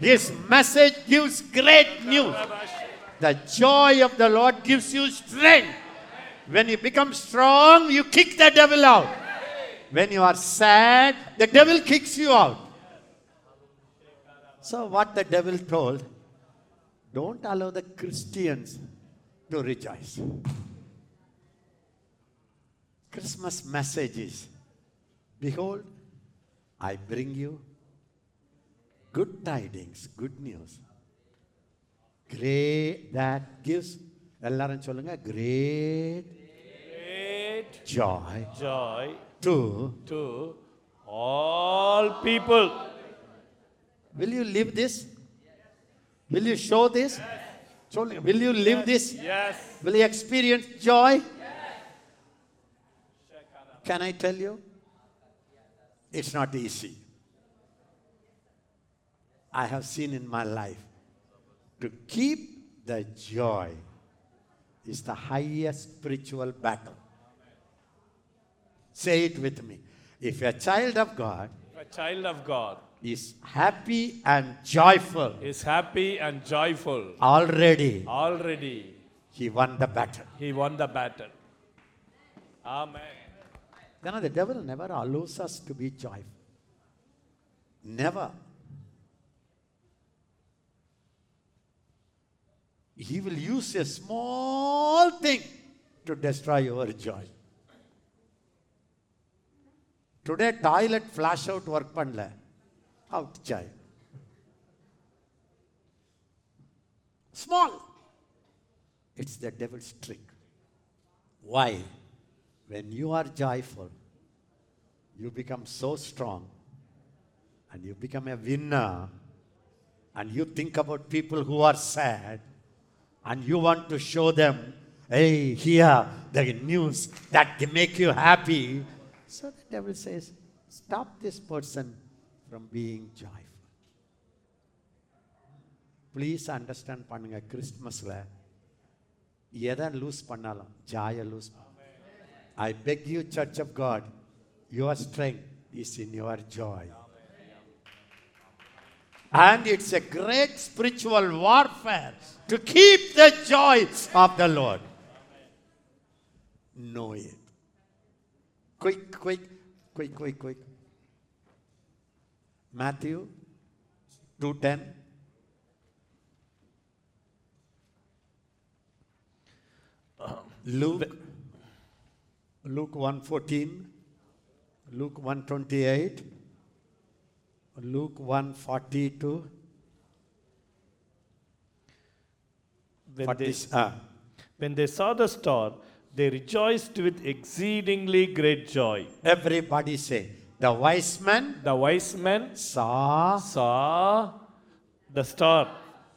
His message gives great news. The joy of the Lord gives you strength. When you become strong, you kick the devil out. When you are sad, the devil kicks you out. So, what the devil told, don't allow the Christians to rejoice. Christmas message is Behold, I bring you good tidings, good news. Great that gives எல்லாரும் சொல்லுங்க great Great joy joy to to all people. will you live this will you show this சொல்லுங்க will you live this Yes. will you experience joy can i tell you it's not easy i have seen in my life to keep the joy is the highest spiritual battle say it with me if you're a child of god A child of God is happy and joyful is happy and joyful. already Already he won the battle he won the battle. Amen. You know, the devil never allows us to be joyful. Never. He will use a small thing to destroy your joy. Today, toilet flash out work பண்ணல out joy. Small. It's the devil's trick. Why? When you are joyful, you become so strong and you become a winner and you think about people who are sad and you want to show them, hey, here, the news that can make you happy. So the devil says, stop this person from being joyful. Please understand பண்ணுங்க கிறிஸ்மஸில் எதை loose பண்ணாலும் ஜாயை loose I beg you, Church of God, your strength is in your joy. And it's a great spiritual warfare to keep the joy of the Lord. Know it. Quick, quick, quick, quick, quick. Matthew 2:10. Luke Luke 114, Luke 128, Luke 142, When 40, they, ah, when they saw the star, they rejoiced with exceedingly great joy. everybody say, the wise men The wise men saw, saw the star.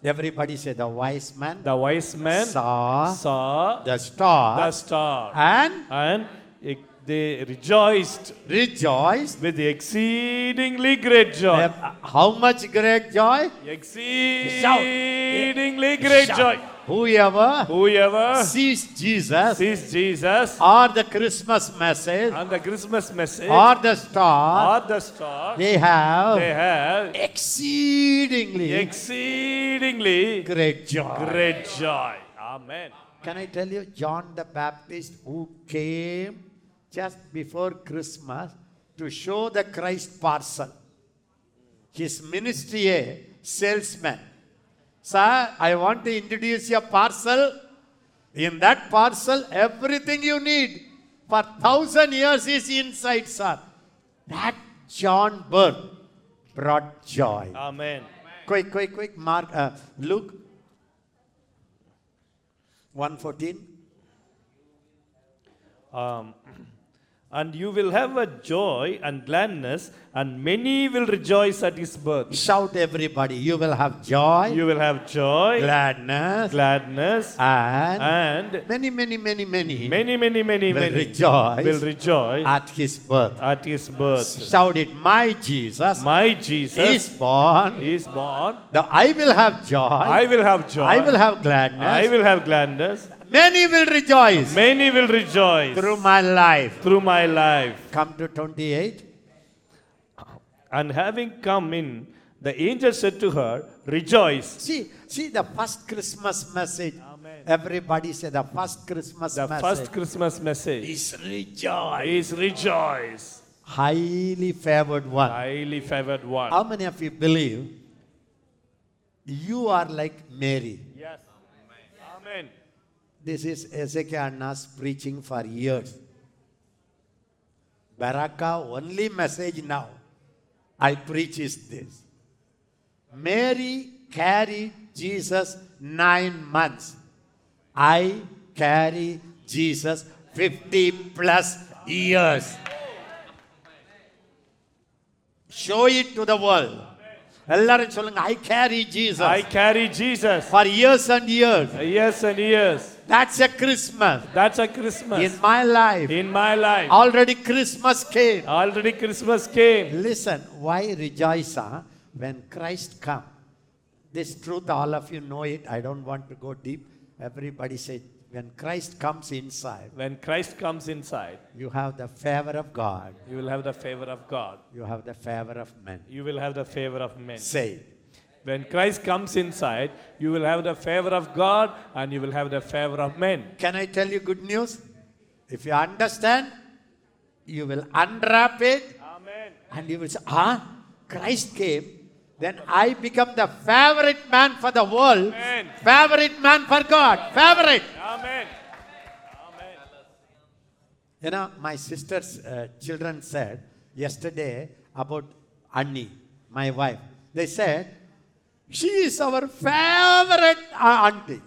everybody say, the wise men The wise men saw saw the star the star and and they rejoiced Rejoiced. with exceedingly great joy. Uh, How much great joy? Exceedingly great Shout. joy. Whoever Whoever sees Jesus sees Jesus or the Christmas message and the Christmas message or the star, or the star, they have they have exceedingly exceedingly great joy. great joy. Amen. Can I tell you, John the Baptist, who came just before Christmas to show the Christ parcel, his ministry, a salesman. Sir, I want to introduce your parcel. In that parcel, everything you need for thousand years is inside, sir. That John birth brought joy. Amen. Quick, quick, quick. Mark, uh, Luke 114. Um, and you will have a joy and gladness, and many will rejoice at his birth. Shout everybody. You will have joy, You will have joy, gladness, gladness, and and many, many, many, many, many, many, many, will many rejoice will rejoice at his birth. at his birth. Shout it. My Jesus My Jesus. is Jesus born. is born. The I will have joy. I will have joy. I will have gladness. I will have gladness. Many will rejoice Many will rejoice through my life. through my life. Come to 28. And having come in, the angel said to her, Rejoice. See, see the first Christmas message. Amen. Everybody say the first Christmas The message first Christmas message is rejoice. is rejoice. Highly favored one. Highly favored one. How many of you believe you are like Mary? Yes. Amen. This is Ezekiel Anna's preaching for years. Baraka only message now I preach is this. Mary carried Jesus nine months. I carry Jesus 50 plus years. Show it to the world. எல்லாரும் சொல்லுங்க ஐ carry Jesus I carry Jesus for years and years years and years. That's a Christmas. That's a Christmas. In my life. In my life. Already Christmas came. Already Christmas came. Listen, why rejoice huh? when Christ come? This truth, all of you know it. I don't want to go deep. Everybody say, when Christ comes inside. When Christ comes inside. You have the favor of God. You will have the favor of God. You have the favor of men. You will have the favor of men. Say when Christ comes inside, you will have the favor of God and you will have the favor of men. can i tell you good news if you understand you will unwrap it Amen. And you will say, ah, Christ came, then I become the favorite man for the world, Amen. favorite man for God, favorite. Amen. Amen. You know, my sister's uh, children said yesterday about Annie, my wife. They said, she is our favorite auntie.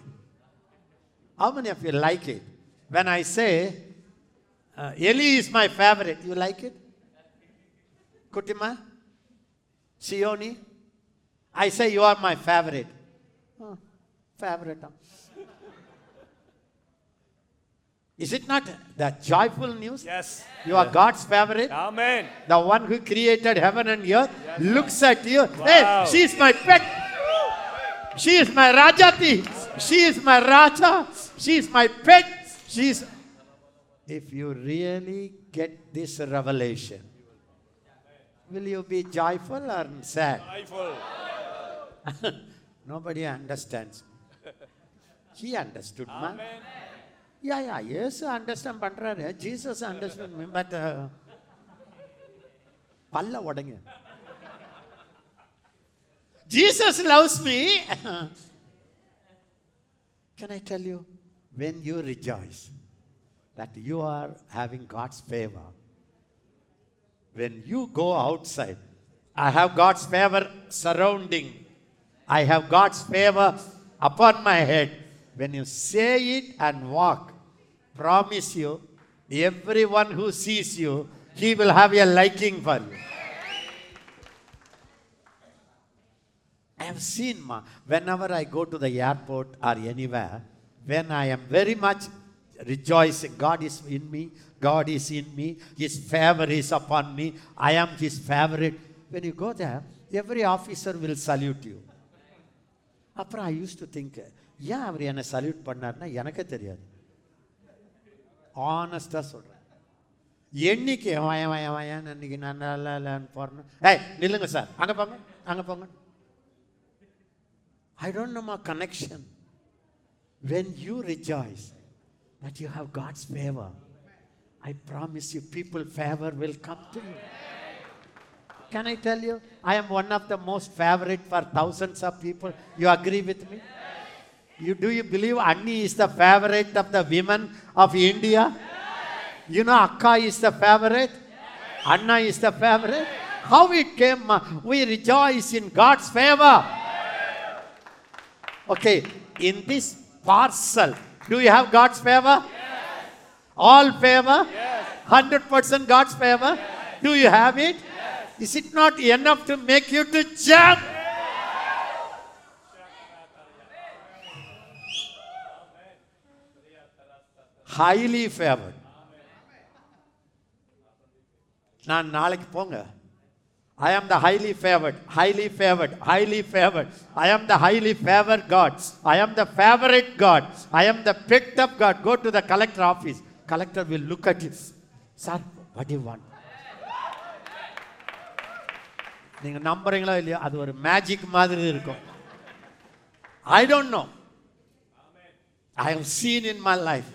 How many of you like it? When I say, uh, Eli is my favorite, you like it? Kutima? Sioni? I say you are my favorite. Oh, favorite. Is it not the joyful news? Yes. You are God's favorite. Amen. The one who created heaven and earth looks at you. Hey, Wow. she is my pet. She is my Rajati. She is my Raja. She is my pet. She is. If you really get this revelation, will you be joyful or sad? Joyful. Nobody understands. She understood, man. Yeah, yeah, yes, understand understood me, but uh, பல்ல உடைங்க Jesus loves me. Can I tell you, when you rejoice that you are having God's favor, when you go outside, I have God's favor surrounding, I have God's favor upon my head. When you say it and walk, promise you, everyone who sees you, he will have a liking for you. I have seen, ma, whenever I go to the airport or anywhere, when I am very much rejoicing, God is in me, God is in me, His favor is upon me, I am His favorite. When you go there, every officer will salute you. அப்புறம் ஐ use to think ஏன் அவர் என்னை salute பண்ணார்னா எனக்கே தெரியாது ஆனஸ்டாக சொல்கிறேன் என்னைக்கு வயன் வயன் வயன் அன்னைக்கு நான் நல்லா இல்லைன்னு போகிறேன் ஏய் நில்லுங்க சார் அங்கே போங்க அங்கே போங்க I don't know my connection. When you rejoice that you have God's favor, I promise you, people favor will come to you. Can I tell you? I am one of the most favorite for thousands of people. You agree with me? You do you believe Annie is the favorite of the women of India? You know Akka is the favorite? Anna is the favorite? How it came? Uh, we rejoice in God's favor. Okay, in this parcel, do you have God's favor? All favor? 100% God's favor? Do you have it? Is it not enough to make you to jump? Highly favored. நான் நாளைக்கு போங்க I am the highly favored, highly favored, highly favored. I am the highly favored God. I am the favorite God. I am the picked up God. Go to the collector office. Collector will look at you. Sir, what do you want? நீங்க நம்புறீங்களோ இல்லையோ அது ஒரு magic மாதிரி இருக்கும் I don't know I have seen in my life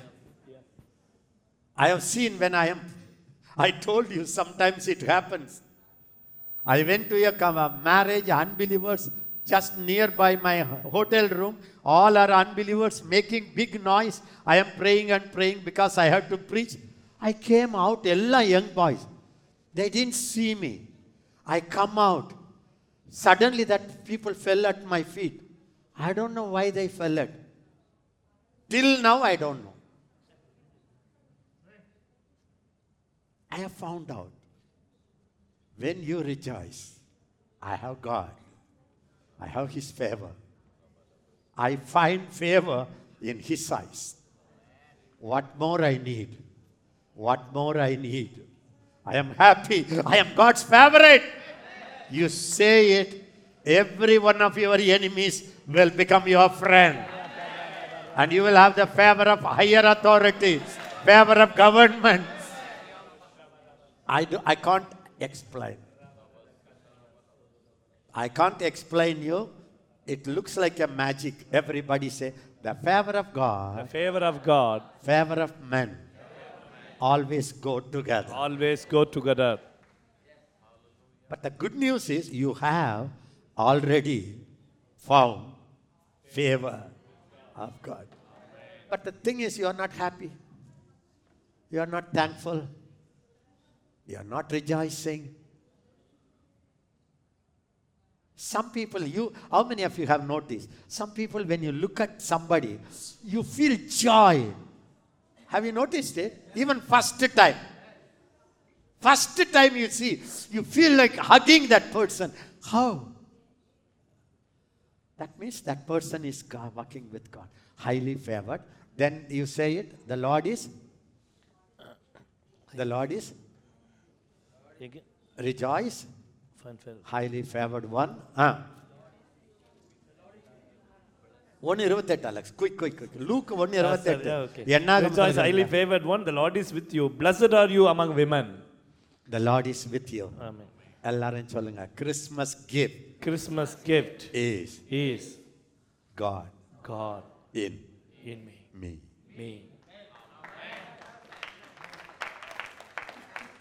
I have seen when I am, I told you sometimes it happens. I went to a marriage, unbelievers, just nearby my hotel room. All are unbelievers making big noise. I am praying and praying because I had to preach. I came out, all young boys. They didn't see me. I come out. Suddenly that people fell at my feet. I don't know why they fell at. Till now, I don't know. I have found out when you rejoice, I have God, I have His favor. I find favor in His eyes. What more I need? What more I need? I am happy. I am God's favorite. You say it, every one of your enemies will become your friend. And you will have the favor of higher authorities, favor of government, I, do, I can't explain. I can't explain you. It looks like a magic. Everybody say, the favor of The God, favor of God favor of men, always go together. always go together. But the good news is you have already found favor of God. But the thing is, you are not happy. You are not thankful. You are not rejoicing. Some people, you, how many of you have noticed? Some people, when you look at somebody, you feel joy. Have you noticed it? Even first time. First time you see, you feel like hugging that person. How? That means that person is God, working with God, highly favored. Then you say it, the Lord is, the Lord is, Again. rejoice, Fine, fine. highly favored one. Ah. ஒன்று இருபத்தெட்டு Alex quick quick quick look ஒன்று Ah, sir, இருபத்தெட்டு yeah, okay. என்னாகும் Rejoice, highly favored one. The Lord is with you. Blessed are you among women. The Lord is with you Amen. எல்லாரும் சொல்லுங்க Christmas gift Christmas gift is is God God in in me. Me Me.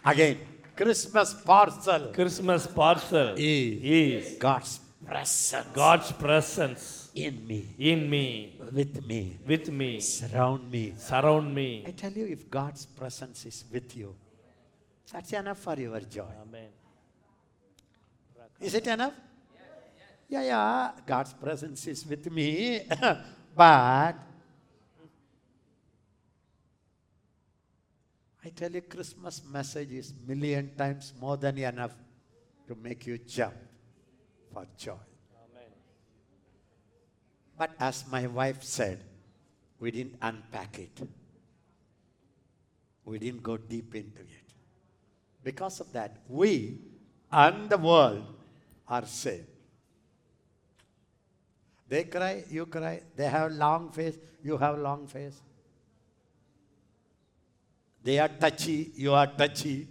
Again Christmas parcel. Christmas parcel is, is God's presence. God's presence in me. In me. With me. With me. Surround me. Surround me. I tell you, if God's presence is with you, that's enough for your joy. Amen. Is it enough? Yeah, yeah. God's presence is with me, but I tell you Christmas message is million times more than enough to make you jump for joy Amen. But as my wife said, we didn't unpack it. We didn't go deep into it. Because of that, we and the world are saved. They cry, you cry. They have long face, you have long face. They are touchy, you are touchy.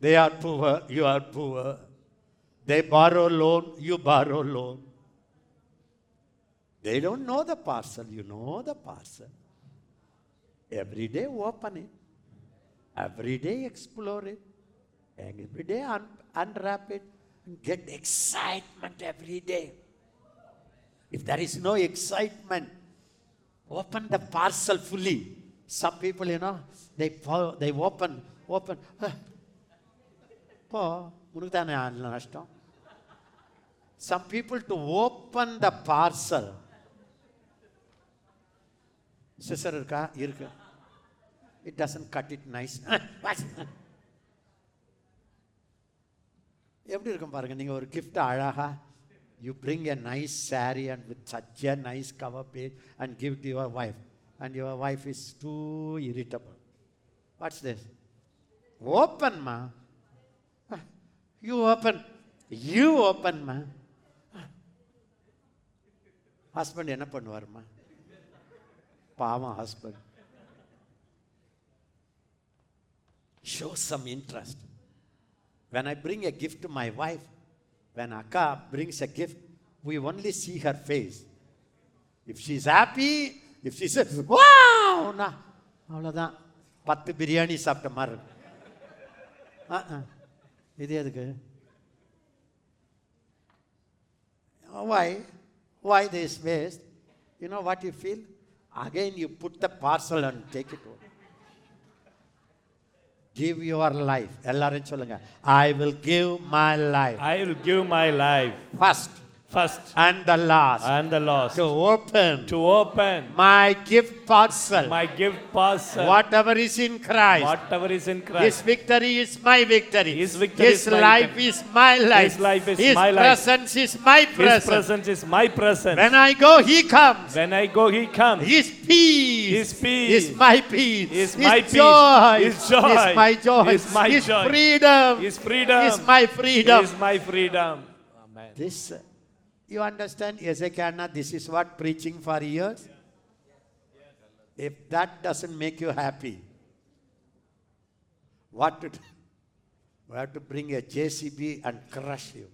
They are poor, you are poor. They borrow loan, you borrow loan. They don't know the parcel, you know the parcel. Every day open it. Every day explore it. And every day un- unwrap it. And get excitement every day. If there is no excitement, open the parcel fully. Some people, you know, they open open, open. போ உனக்கு தானே நஷ்டம்? Some people to open the parcel sister இருக்கா? இருக்கு. It doesn't cut it nice எப்படி இருக்கும் பாருங்க நீங்கள் ஒரு கிஃப்ட் அழகா you bring a nice sari and with such a nice cover page and gift your wife and your wife is too irritable what's this open ma you open you open ma husband என்ன பண்ணுவாருமா பாவம் husband show some interest. When I bring a gift to my wife, when Akka brings a gift, we only see her face. If she's happy, if she says, wow, na, அவ்வளோதான் பத்து பிரியாணி சாப்பிட்ட மாதிரி இருக்கு ஆ ஆ இது எதுக்கு why why this waste you know what you feel again you put the parcel and take it home give your life எல்லாரும் சொல்லுங்க i will give my life I will give my life first first and the last and the last to open to open my gift parcel my gift parcel. whatever is in christ Whatever is in his Christ. victory is my victory His victory his is my life victory. is my life His life is his my life. presence is my His presence presence is my presence. when i go he comes When I go, He comes. His peace, His peace is my peace, is my peace, joy, His joy is my joy, is my His joy, freedom, His freedom is my freedom. is my freedom. Amen. This, uh, you understand, Ezekiel, this is what preaching for years. If that doesn't make you happy, what to do? We have to bring a JCB and crush you.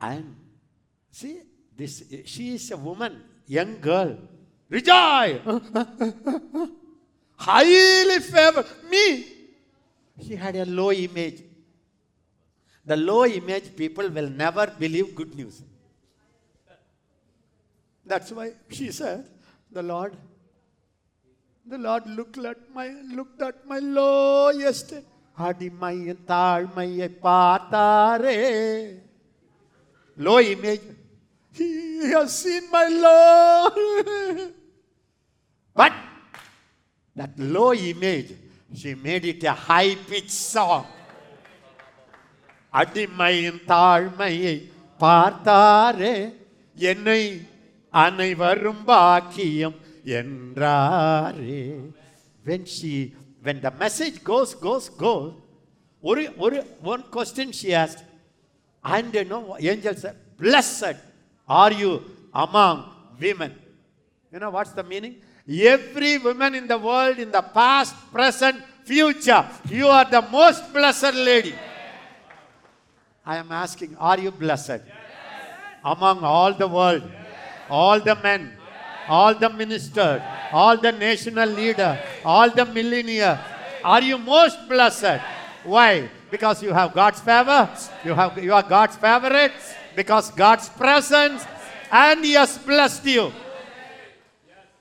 And see, this she is a woman, young girl. Rejoice! Highly favored. Me. She had a low image. The low image people will never believe good news. That's why she said, the Lord, the Lord looked at my looked at my lowest அடிமையின் தாழ்மையை பார்த்தாரே low image he has seen my low but that low image she made it a high pitched song அடிமையின் தாழ்மையை பார்த்தாரே என்னை அனைவரும் பாக்கியம் என்றாரே when she when the message goes goes goes ஒரு ஒரு one question she asked and you know angel said blessed are you among women you know what's the meaning every woman in the world in the past present future you are the most blessed lady I am asking, are you blessed? Among all the world, all the men, all the ministers, all the national leader, all the millionaire, are you most blessed? Why? Because you have God's favor, you have you are God's favorite, because God's presence, and He has blessed you.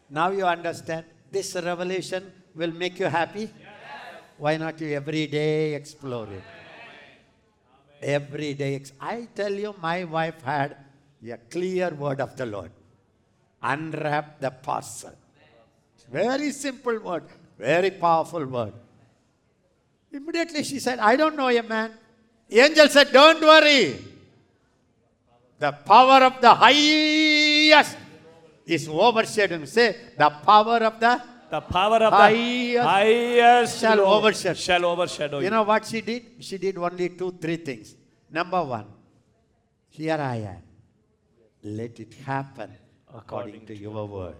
Now you understand. This revelation will make you happy. Why not you every day explore it? Every day. I tell you, my wife had a clear word of the Lord. Unwrap the parcel. Very simple word, very powerful word. Immediately she said, I don't know a man. Angel said, Don't worry. The power of the highest is overshadowed. Say, the power of the. The power of Highest the highest shall overshadow. shall overshadow You you. know what she did? She did only two, three things. Number one, here I am. Let it happen according to your word.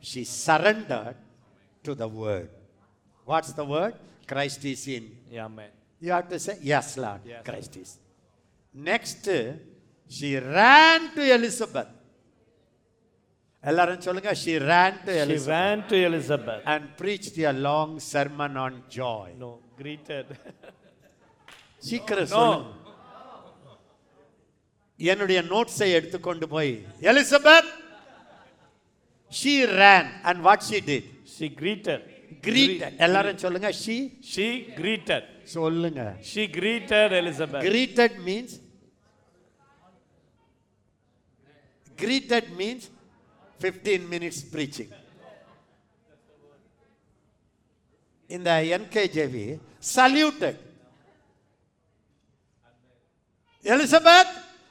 She surrendered to the word. What's the word? Christ is in. Yeah, Amen. You have to say, Yes, Lord, Yes. Christ is. Next, she ran to Elizabeth. எல்லாரும் சொல்லுங்க she ran to elizabeth she ran to elizabeth. and preached a long sermon on joy. No greeted. சீக்கிரம் சொல்லுங்க. என்னுடைய நோட்ஸை எடுத்துக்கொண்டு போய் Elizabeth she ran and what she did she greeted greeted எல்லாரும் சொல்லுங்க ஷீ ஷீ கிரீட்டட் சொல்லுங்க. She greeted Elizabeth greeted means greeted means 15 minutes preaching. In the NKJV, saluted. Elizabeth,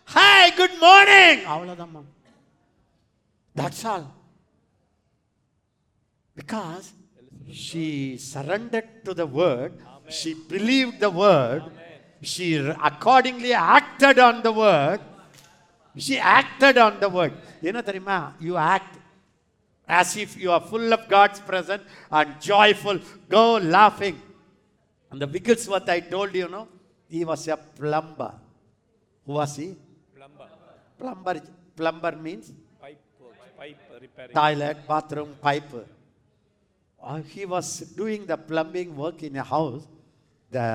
hi, good morning. That's all. Because she surrendered to the word, Amen. she believed the word, Amen. she accordingly acted on the word, she acted on the word என்ன தெரியுமா you act as if you are full of God's presence and joyful go laughing and the Wigglesworth I told you, know he was a plumber who was he Plumber. plumber plumber means Pipe works. Pipe repairing. toilet, bathroom, pipe. Uh, he was doing the plumbing work in a house. The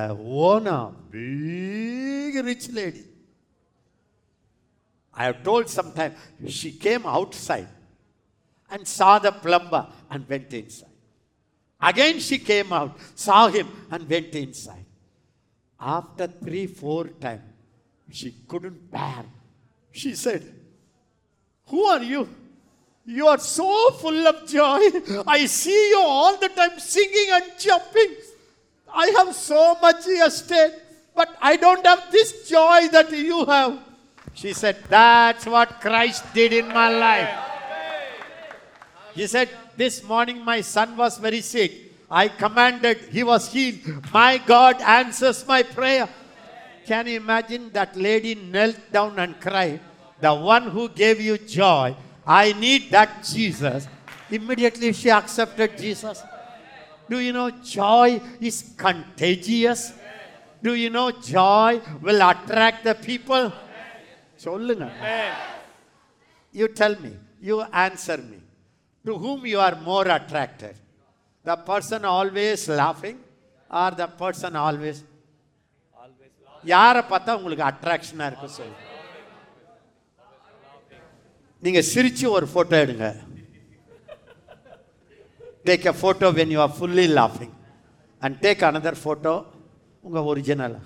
owner, big rich lady. I have told sometime she came outside and saw the plumber and went inside. Again she came out, saw him and went inside. After three, four times, she couldn't bear. She said, who are you? You are so full of joy. I see you all the time singing and jumping. I have so much estate, but I don't have this joy that you have. She said, That's what Christ did in my life. He said, This morning my son was very sick. I commanded, he was healed. My God answers my prayer. Can you imagine that lady knelt down and cried, The one who gave you joy, I need that Jesus. Immediately she accepted Jesus. Do you know joy is contagious? Do you know joy will attract the people? சொல்லுங்க. You tell me you answer me to whom you are more attracted the person always லாஃபிங் or the person always யாரை பார்த்தா உங்களுக்கு அட்ராக்ஷனாக இருக்கும் சொல்லு. நீங்கள் சிரித்து ஒரு photo எடுங்க. Take a photo when you are fully லாஃபிங் and take another photo உங்கள் ஒரிஜினலாக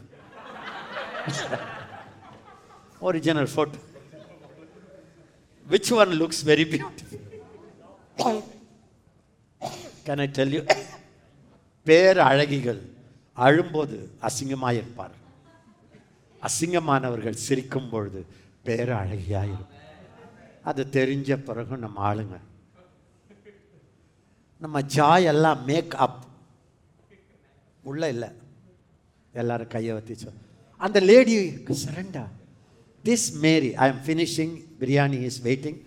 original photo which one looks very beautiful can I tell you பேர் அழகிகள் அழும்போது அசிங்கமாக இருப்பார் அசிங்கமானவர்கள் சிரிக்கும் பொழுது பேர் அழகியாயிருக்கும் அது தெரிஞ்ச பிறகு நம்ம ஆளுங்க நம்ம ஜாய் எல்லாம் மேக் அப் உள்ள இல்லை எல்லாரும் கையை வத்திச்சோம் அந்த lady Saranda this Mary I am finishing biryani is waiting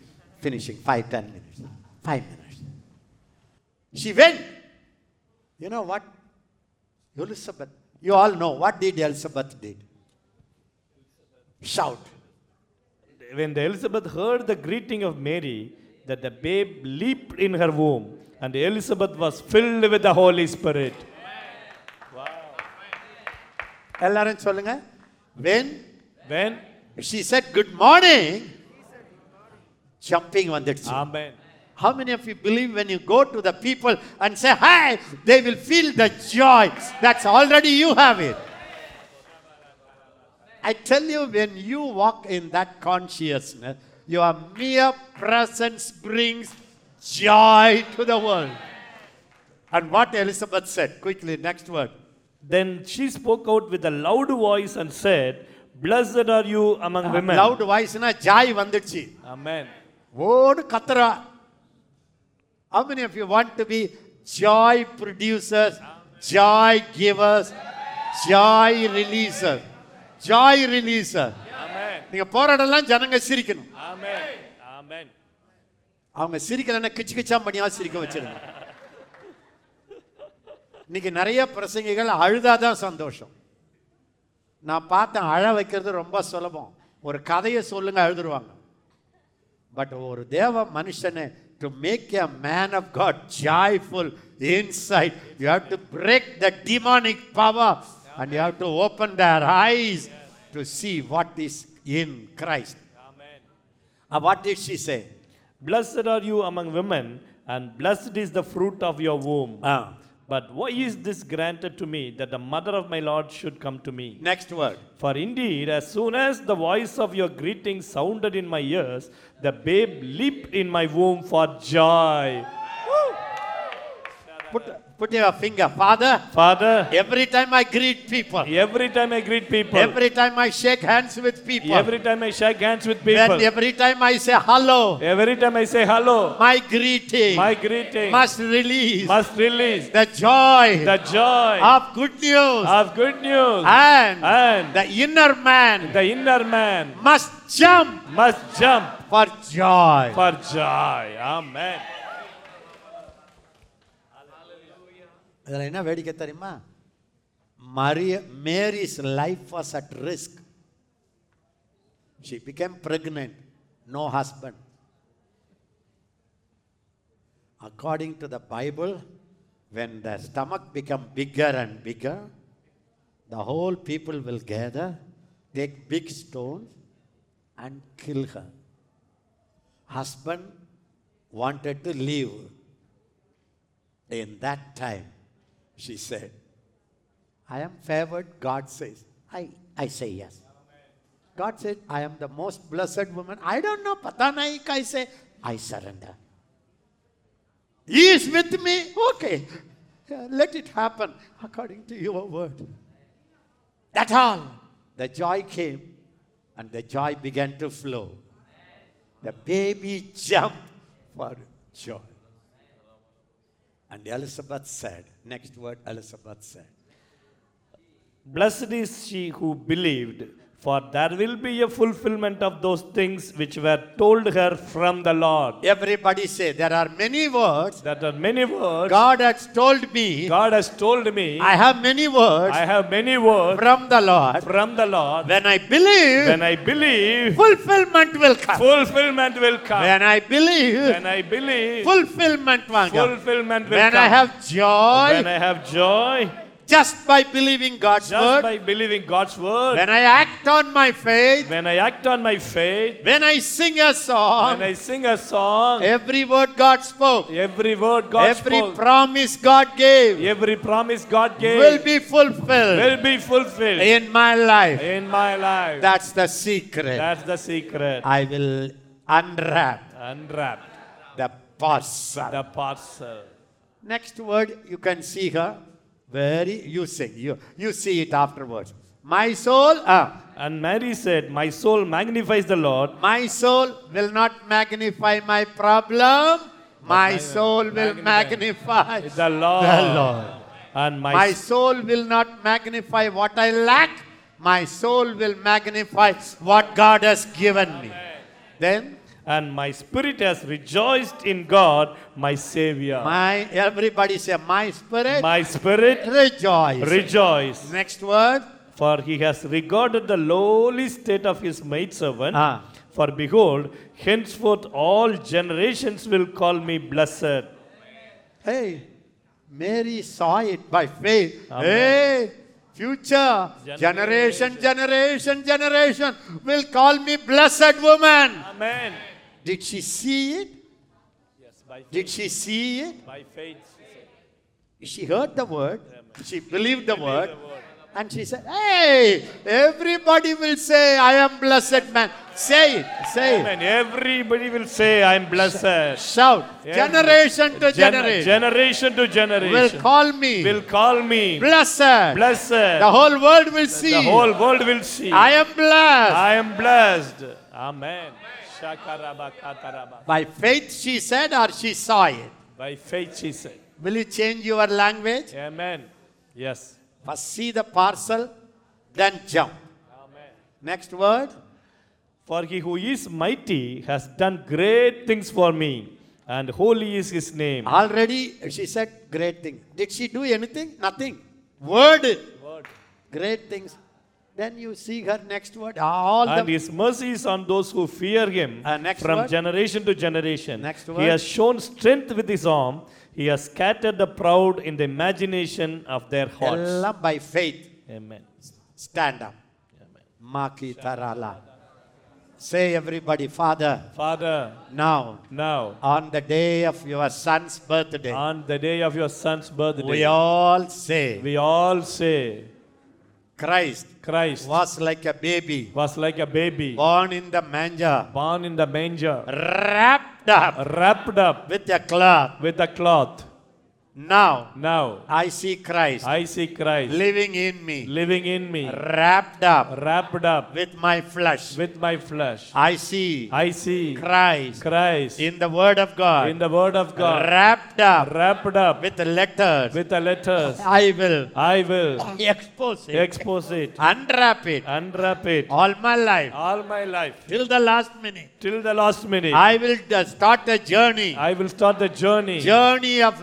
finishing five ten minutes five minutes she when you know what Elizabeth you all know what did Elizabeth did shout When the Elizabeth heard the greeting of Mary, that the babe leaped in her womb, and Elizabeth was filled with the Holy Spirit. எல்லாரும் சொல்லுங்க when When, she said, Good morning. Jumping on that. Amen. How many of you believe when you go to the people and say, Hi, they will feel the joy? That's already you have it. I tell you, when you walk in that consciousness, your mere presence brings joy to the world. And what Elizabeth said, quickly, next word. Then she spoke out with a loud voice and said, Blessed are you among women. Loud voice, na joy வந்துடுச்சு Amen. ஓடு கத்துறா How many of you want to be joy producers, joy givers, joy releasers? Joy releaser. நீங்க போராடலாம் ஜனங்க சிரிக்கணும் Amen. Amen. அவங்க சிரிக்கலன்னா கிச்சு கிச்சா பண்ணியா சிரிக்க வச்சிருங்க இன்னைக்கு நிறைய பிரசங்கிகள் அழுதாதான் சந்தோஷம் நான் பார்த்தேன் அழ வைக்கிறது ரொம்ப சுலபம் ஒரு கதையை சொல்லுங்க அழுதுருவாங்க பட் ஒரு தேவ மனுஷனை to make a man of God joyful inside you have to break the demonic power and you have to open their eyes to see what is in Christ Amen. What did she say Blessed are you among women, and blessed is the fruit of your womb. But why is this granted to me that the mother of my Lord should come to me? Next word. For indeed, as soon as the voice of your greeting sounded in my ears, the babe leaped in my womb for joy. Put, put your finger, Father. Father, Every time I greet people, every time I greet people, every time I shake hands with people, every time I shake hands with people, every time I say hello, every time I say hello, my greeting my greeting must release must release the joy the joy of good news. of good news. and And the inner man the inner man must jump must jump for joy. for joy. Amen. இதில் என்ன வேடிக்கை தெரியுமா Maria Mary's life was at risk she became pregnant no husband according to the bible when the stomach become bigger and bigger the whole people will gather take big stones and kill her husband wanted to leave in that time, she said, I am favored, God says. I, I say yes. God said, I am the most blessed woman. I don't know, Patanaik, I say, I surrender. He is with me. Okay. Let it happen according to your word. That all. The joy came and the joy began to flow. The baby jumped for joy. And Elizabeth said, next word Elizabeth said, Blessed is she who believed, for there will be a fulfillment of those things which were told her from the Lord. Everybody say, there are many words That are many words God has told me. God has told me. I have many words I have many words from the Lord. from the Lord. When I believe, When I believe, fulfillment will come. fulfillment will come. When I believe, When I believe, fulfillment will come. fulfillment will When come. I have joy, when I have joy, just by believing God's word. just word, by believing God's word, when I act on my faith, when I act on my faith, when I sing a song, when I sing a song, every word God spoke, every word God every spoke, promise God gave every promise God gave will be fulfilled will be fulfilled in my life. in my life. That's the secret. That's the secret. I will unwrap Unwrap. the parcel. the parcel. Next word you can see her. Very you sing. You you see it afterwards. My soul, ah, And Mary said, My soul magnifies the Lord. my soul will not magnify my problem. My my- soul will magnify magnify The Lord. the Lord. And my, My soul will not magnify what I lack. My soul will magnify what God has given me. Then and my spirit has rejoiced in God, my Savior. my everybody say my spirit My spirit rejoice. rejoice. Next word. For he has regarded the lowly state of his maidservant. Ah. For behold, henceforth all generations will call me blessed. Hey, Mary saw it by faith. Amen. Hey, future generation, generation, generation will call me blessed woman. Amen. Did she see it? Yes, by faith. Did she see it? By faith. She heard the word. She believed the word. And she said, Hey, everybody will say, I am blessed man. Say it, say it. Amen. Everybody will say, I am blessed. Shout. Every- Generation to Gen- generation generation to generation. will call me will call me blessed. blessed. The whole world will see. The whole world will see. I am blessed. I am blessed. Amen. By faith she said or she saw it? By faith, she said. Will you change your language? Amen. Yes. First see the parcel, then jump. Amen. Next word. For he who is mighty has done great things for me, and holy is his name. Already she said great thing. Did she do anything? Nothing. Word. Word. Great things. Then you see her next word. All And the his mercy is on those who fear him Uh, next from word. generation to generation. Next word. He has shown strength with his arm. He has scattered the proud in the imagination of their hearts. Ella by faith. Amen. Stand up. Amen. Maki Tarala. Say everybody, Father, Father, now now, on the day of your son's birthday, on the day of your son's birthday, we all say we all say, Christ Christ was like a baby was like a baby born in the manger, born in the manger, wrapped up wrapped up with a cloth. with a cloth. Now Now, I see Christ I see Christ living in me, living in me, wrapped up wrapped up with my flesh. with my flesh. I see I see Christ Christ in the Word of God. in the Word of God, wrapped up wrapped up with the letters. with the letters. I will I will expose it, expose it, unwrap it unwrap it all my life all my life till the last minute. till the last minute. I will start a journey, I will start the journey, journey of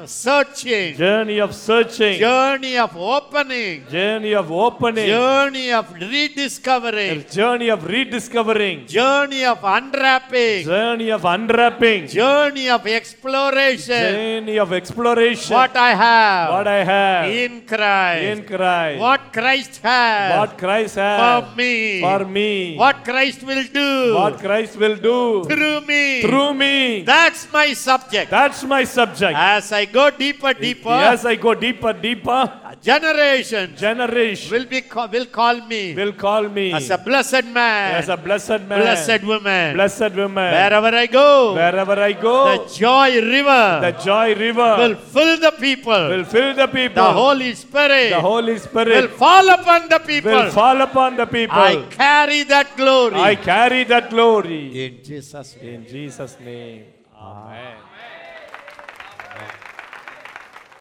searching, journey of searching, journey of opening, journey of opening, journey of rediscovering, journey of rediscovering, journey of unwrapping, journey of unwrapping, journey of exploration. journey of exploration. What I have What I have in Christ, in Christ, what Christ has what Christ has. for me, for me, what Christ will do what Christ will do through me. through me. That's my subject. That's my subject. As I go deeper, deeper, As I go deeper, deeper, generations generation will be ca- will call me will call me as a blessed man, as a blessed man, blessed woman. blessed woman. Wherever I go, Wherever I go, the joy river the joy river will fill the people. will fill the people. the Holy Spirit the Holy Spirit will fall upon the people. will fall upon the people. I carry that glory. I carry that glory. in Jesus' name. In Jesus' name. Amen.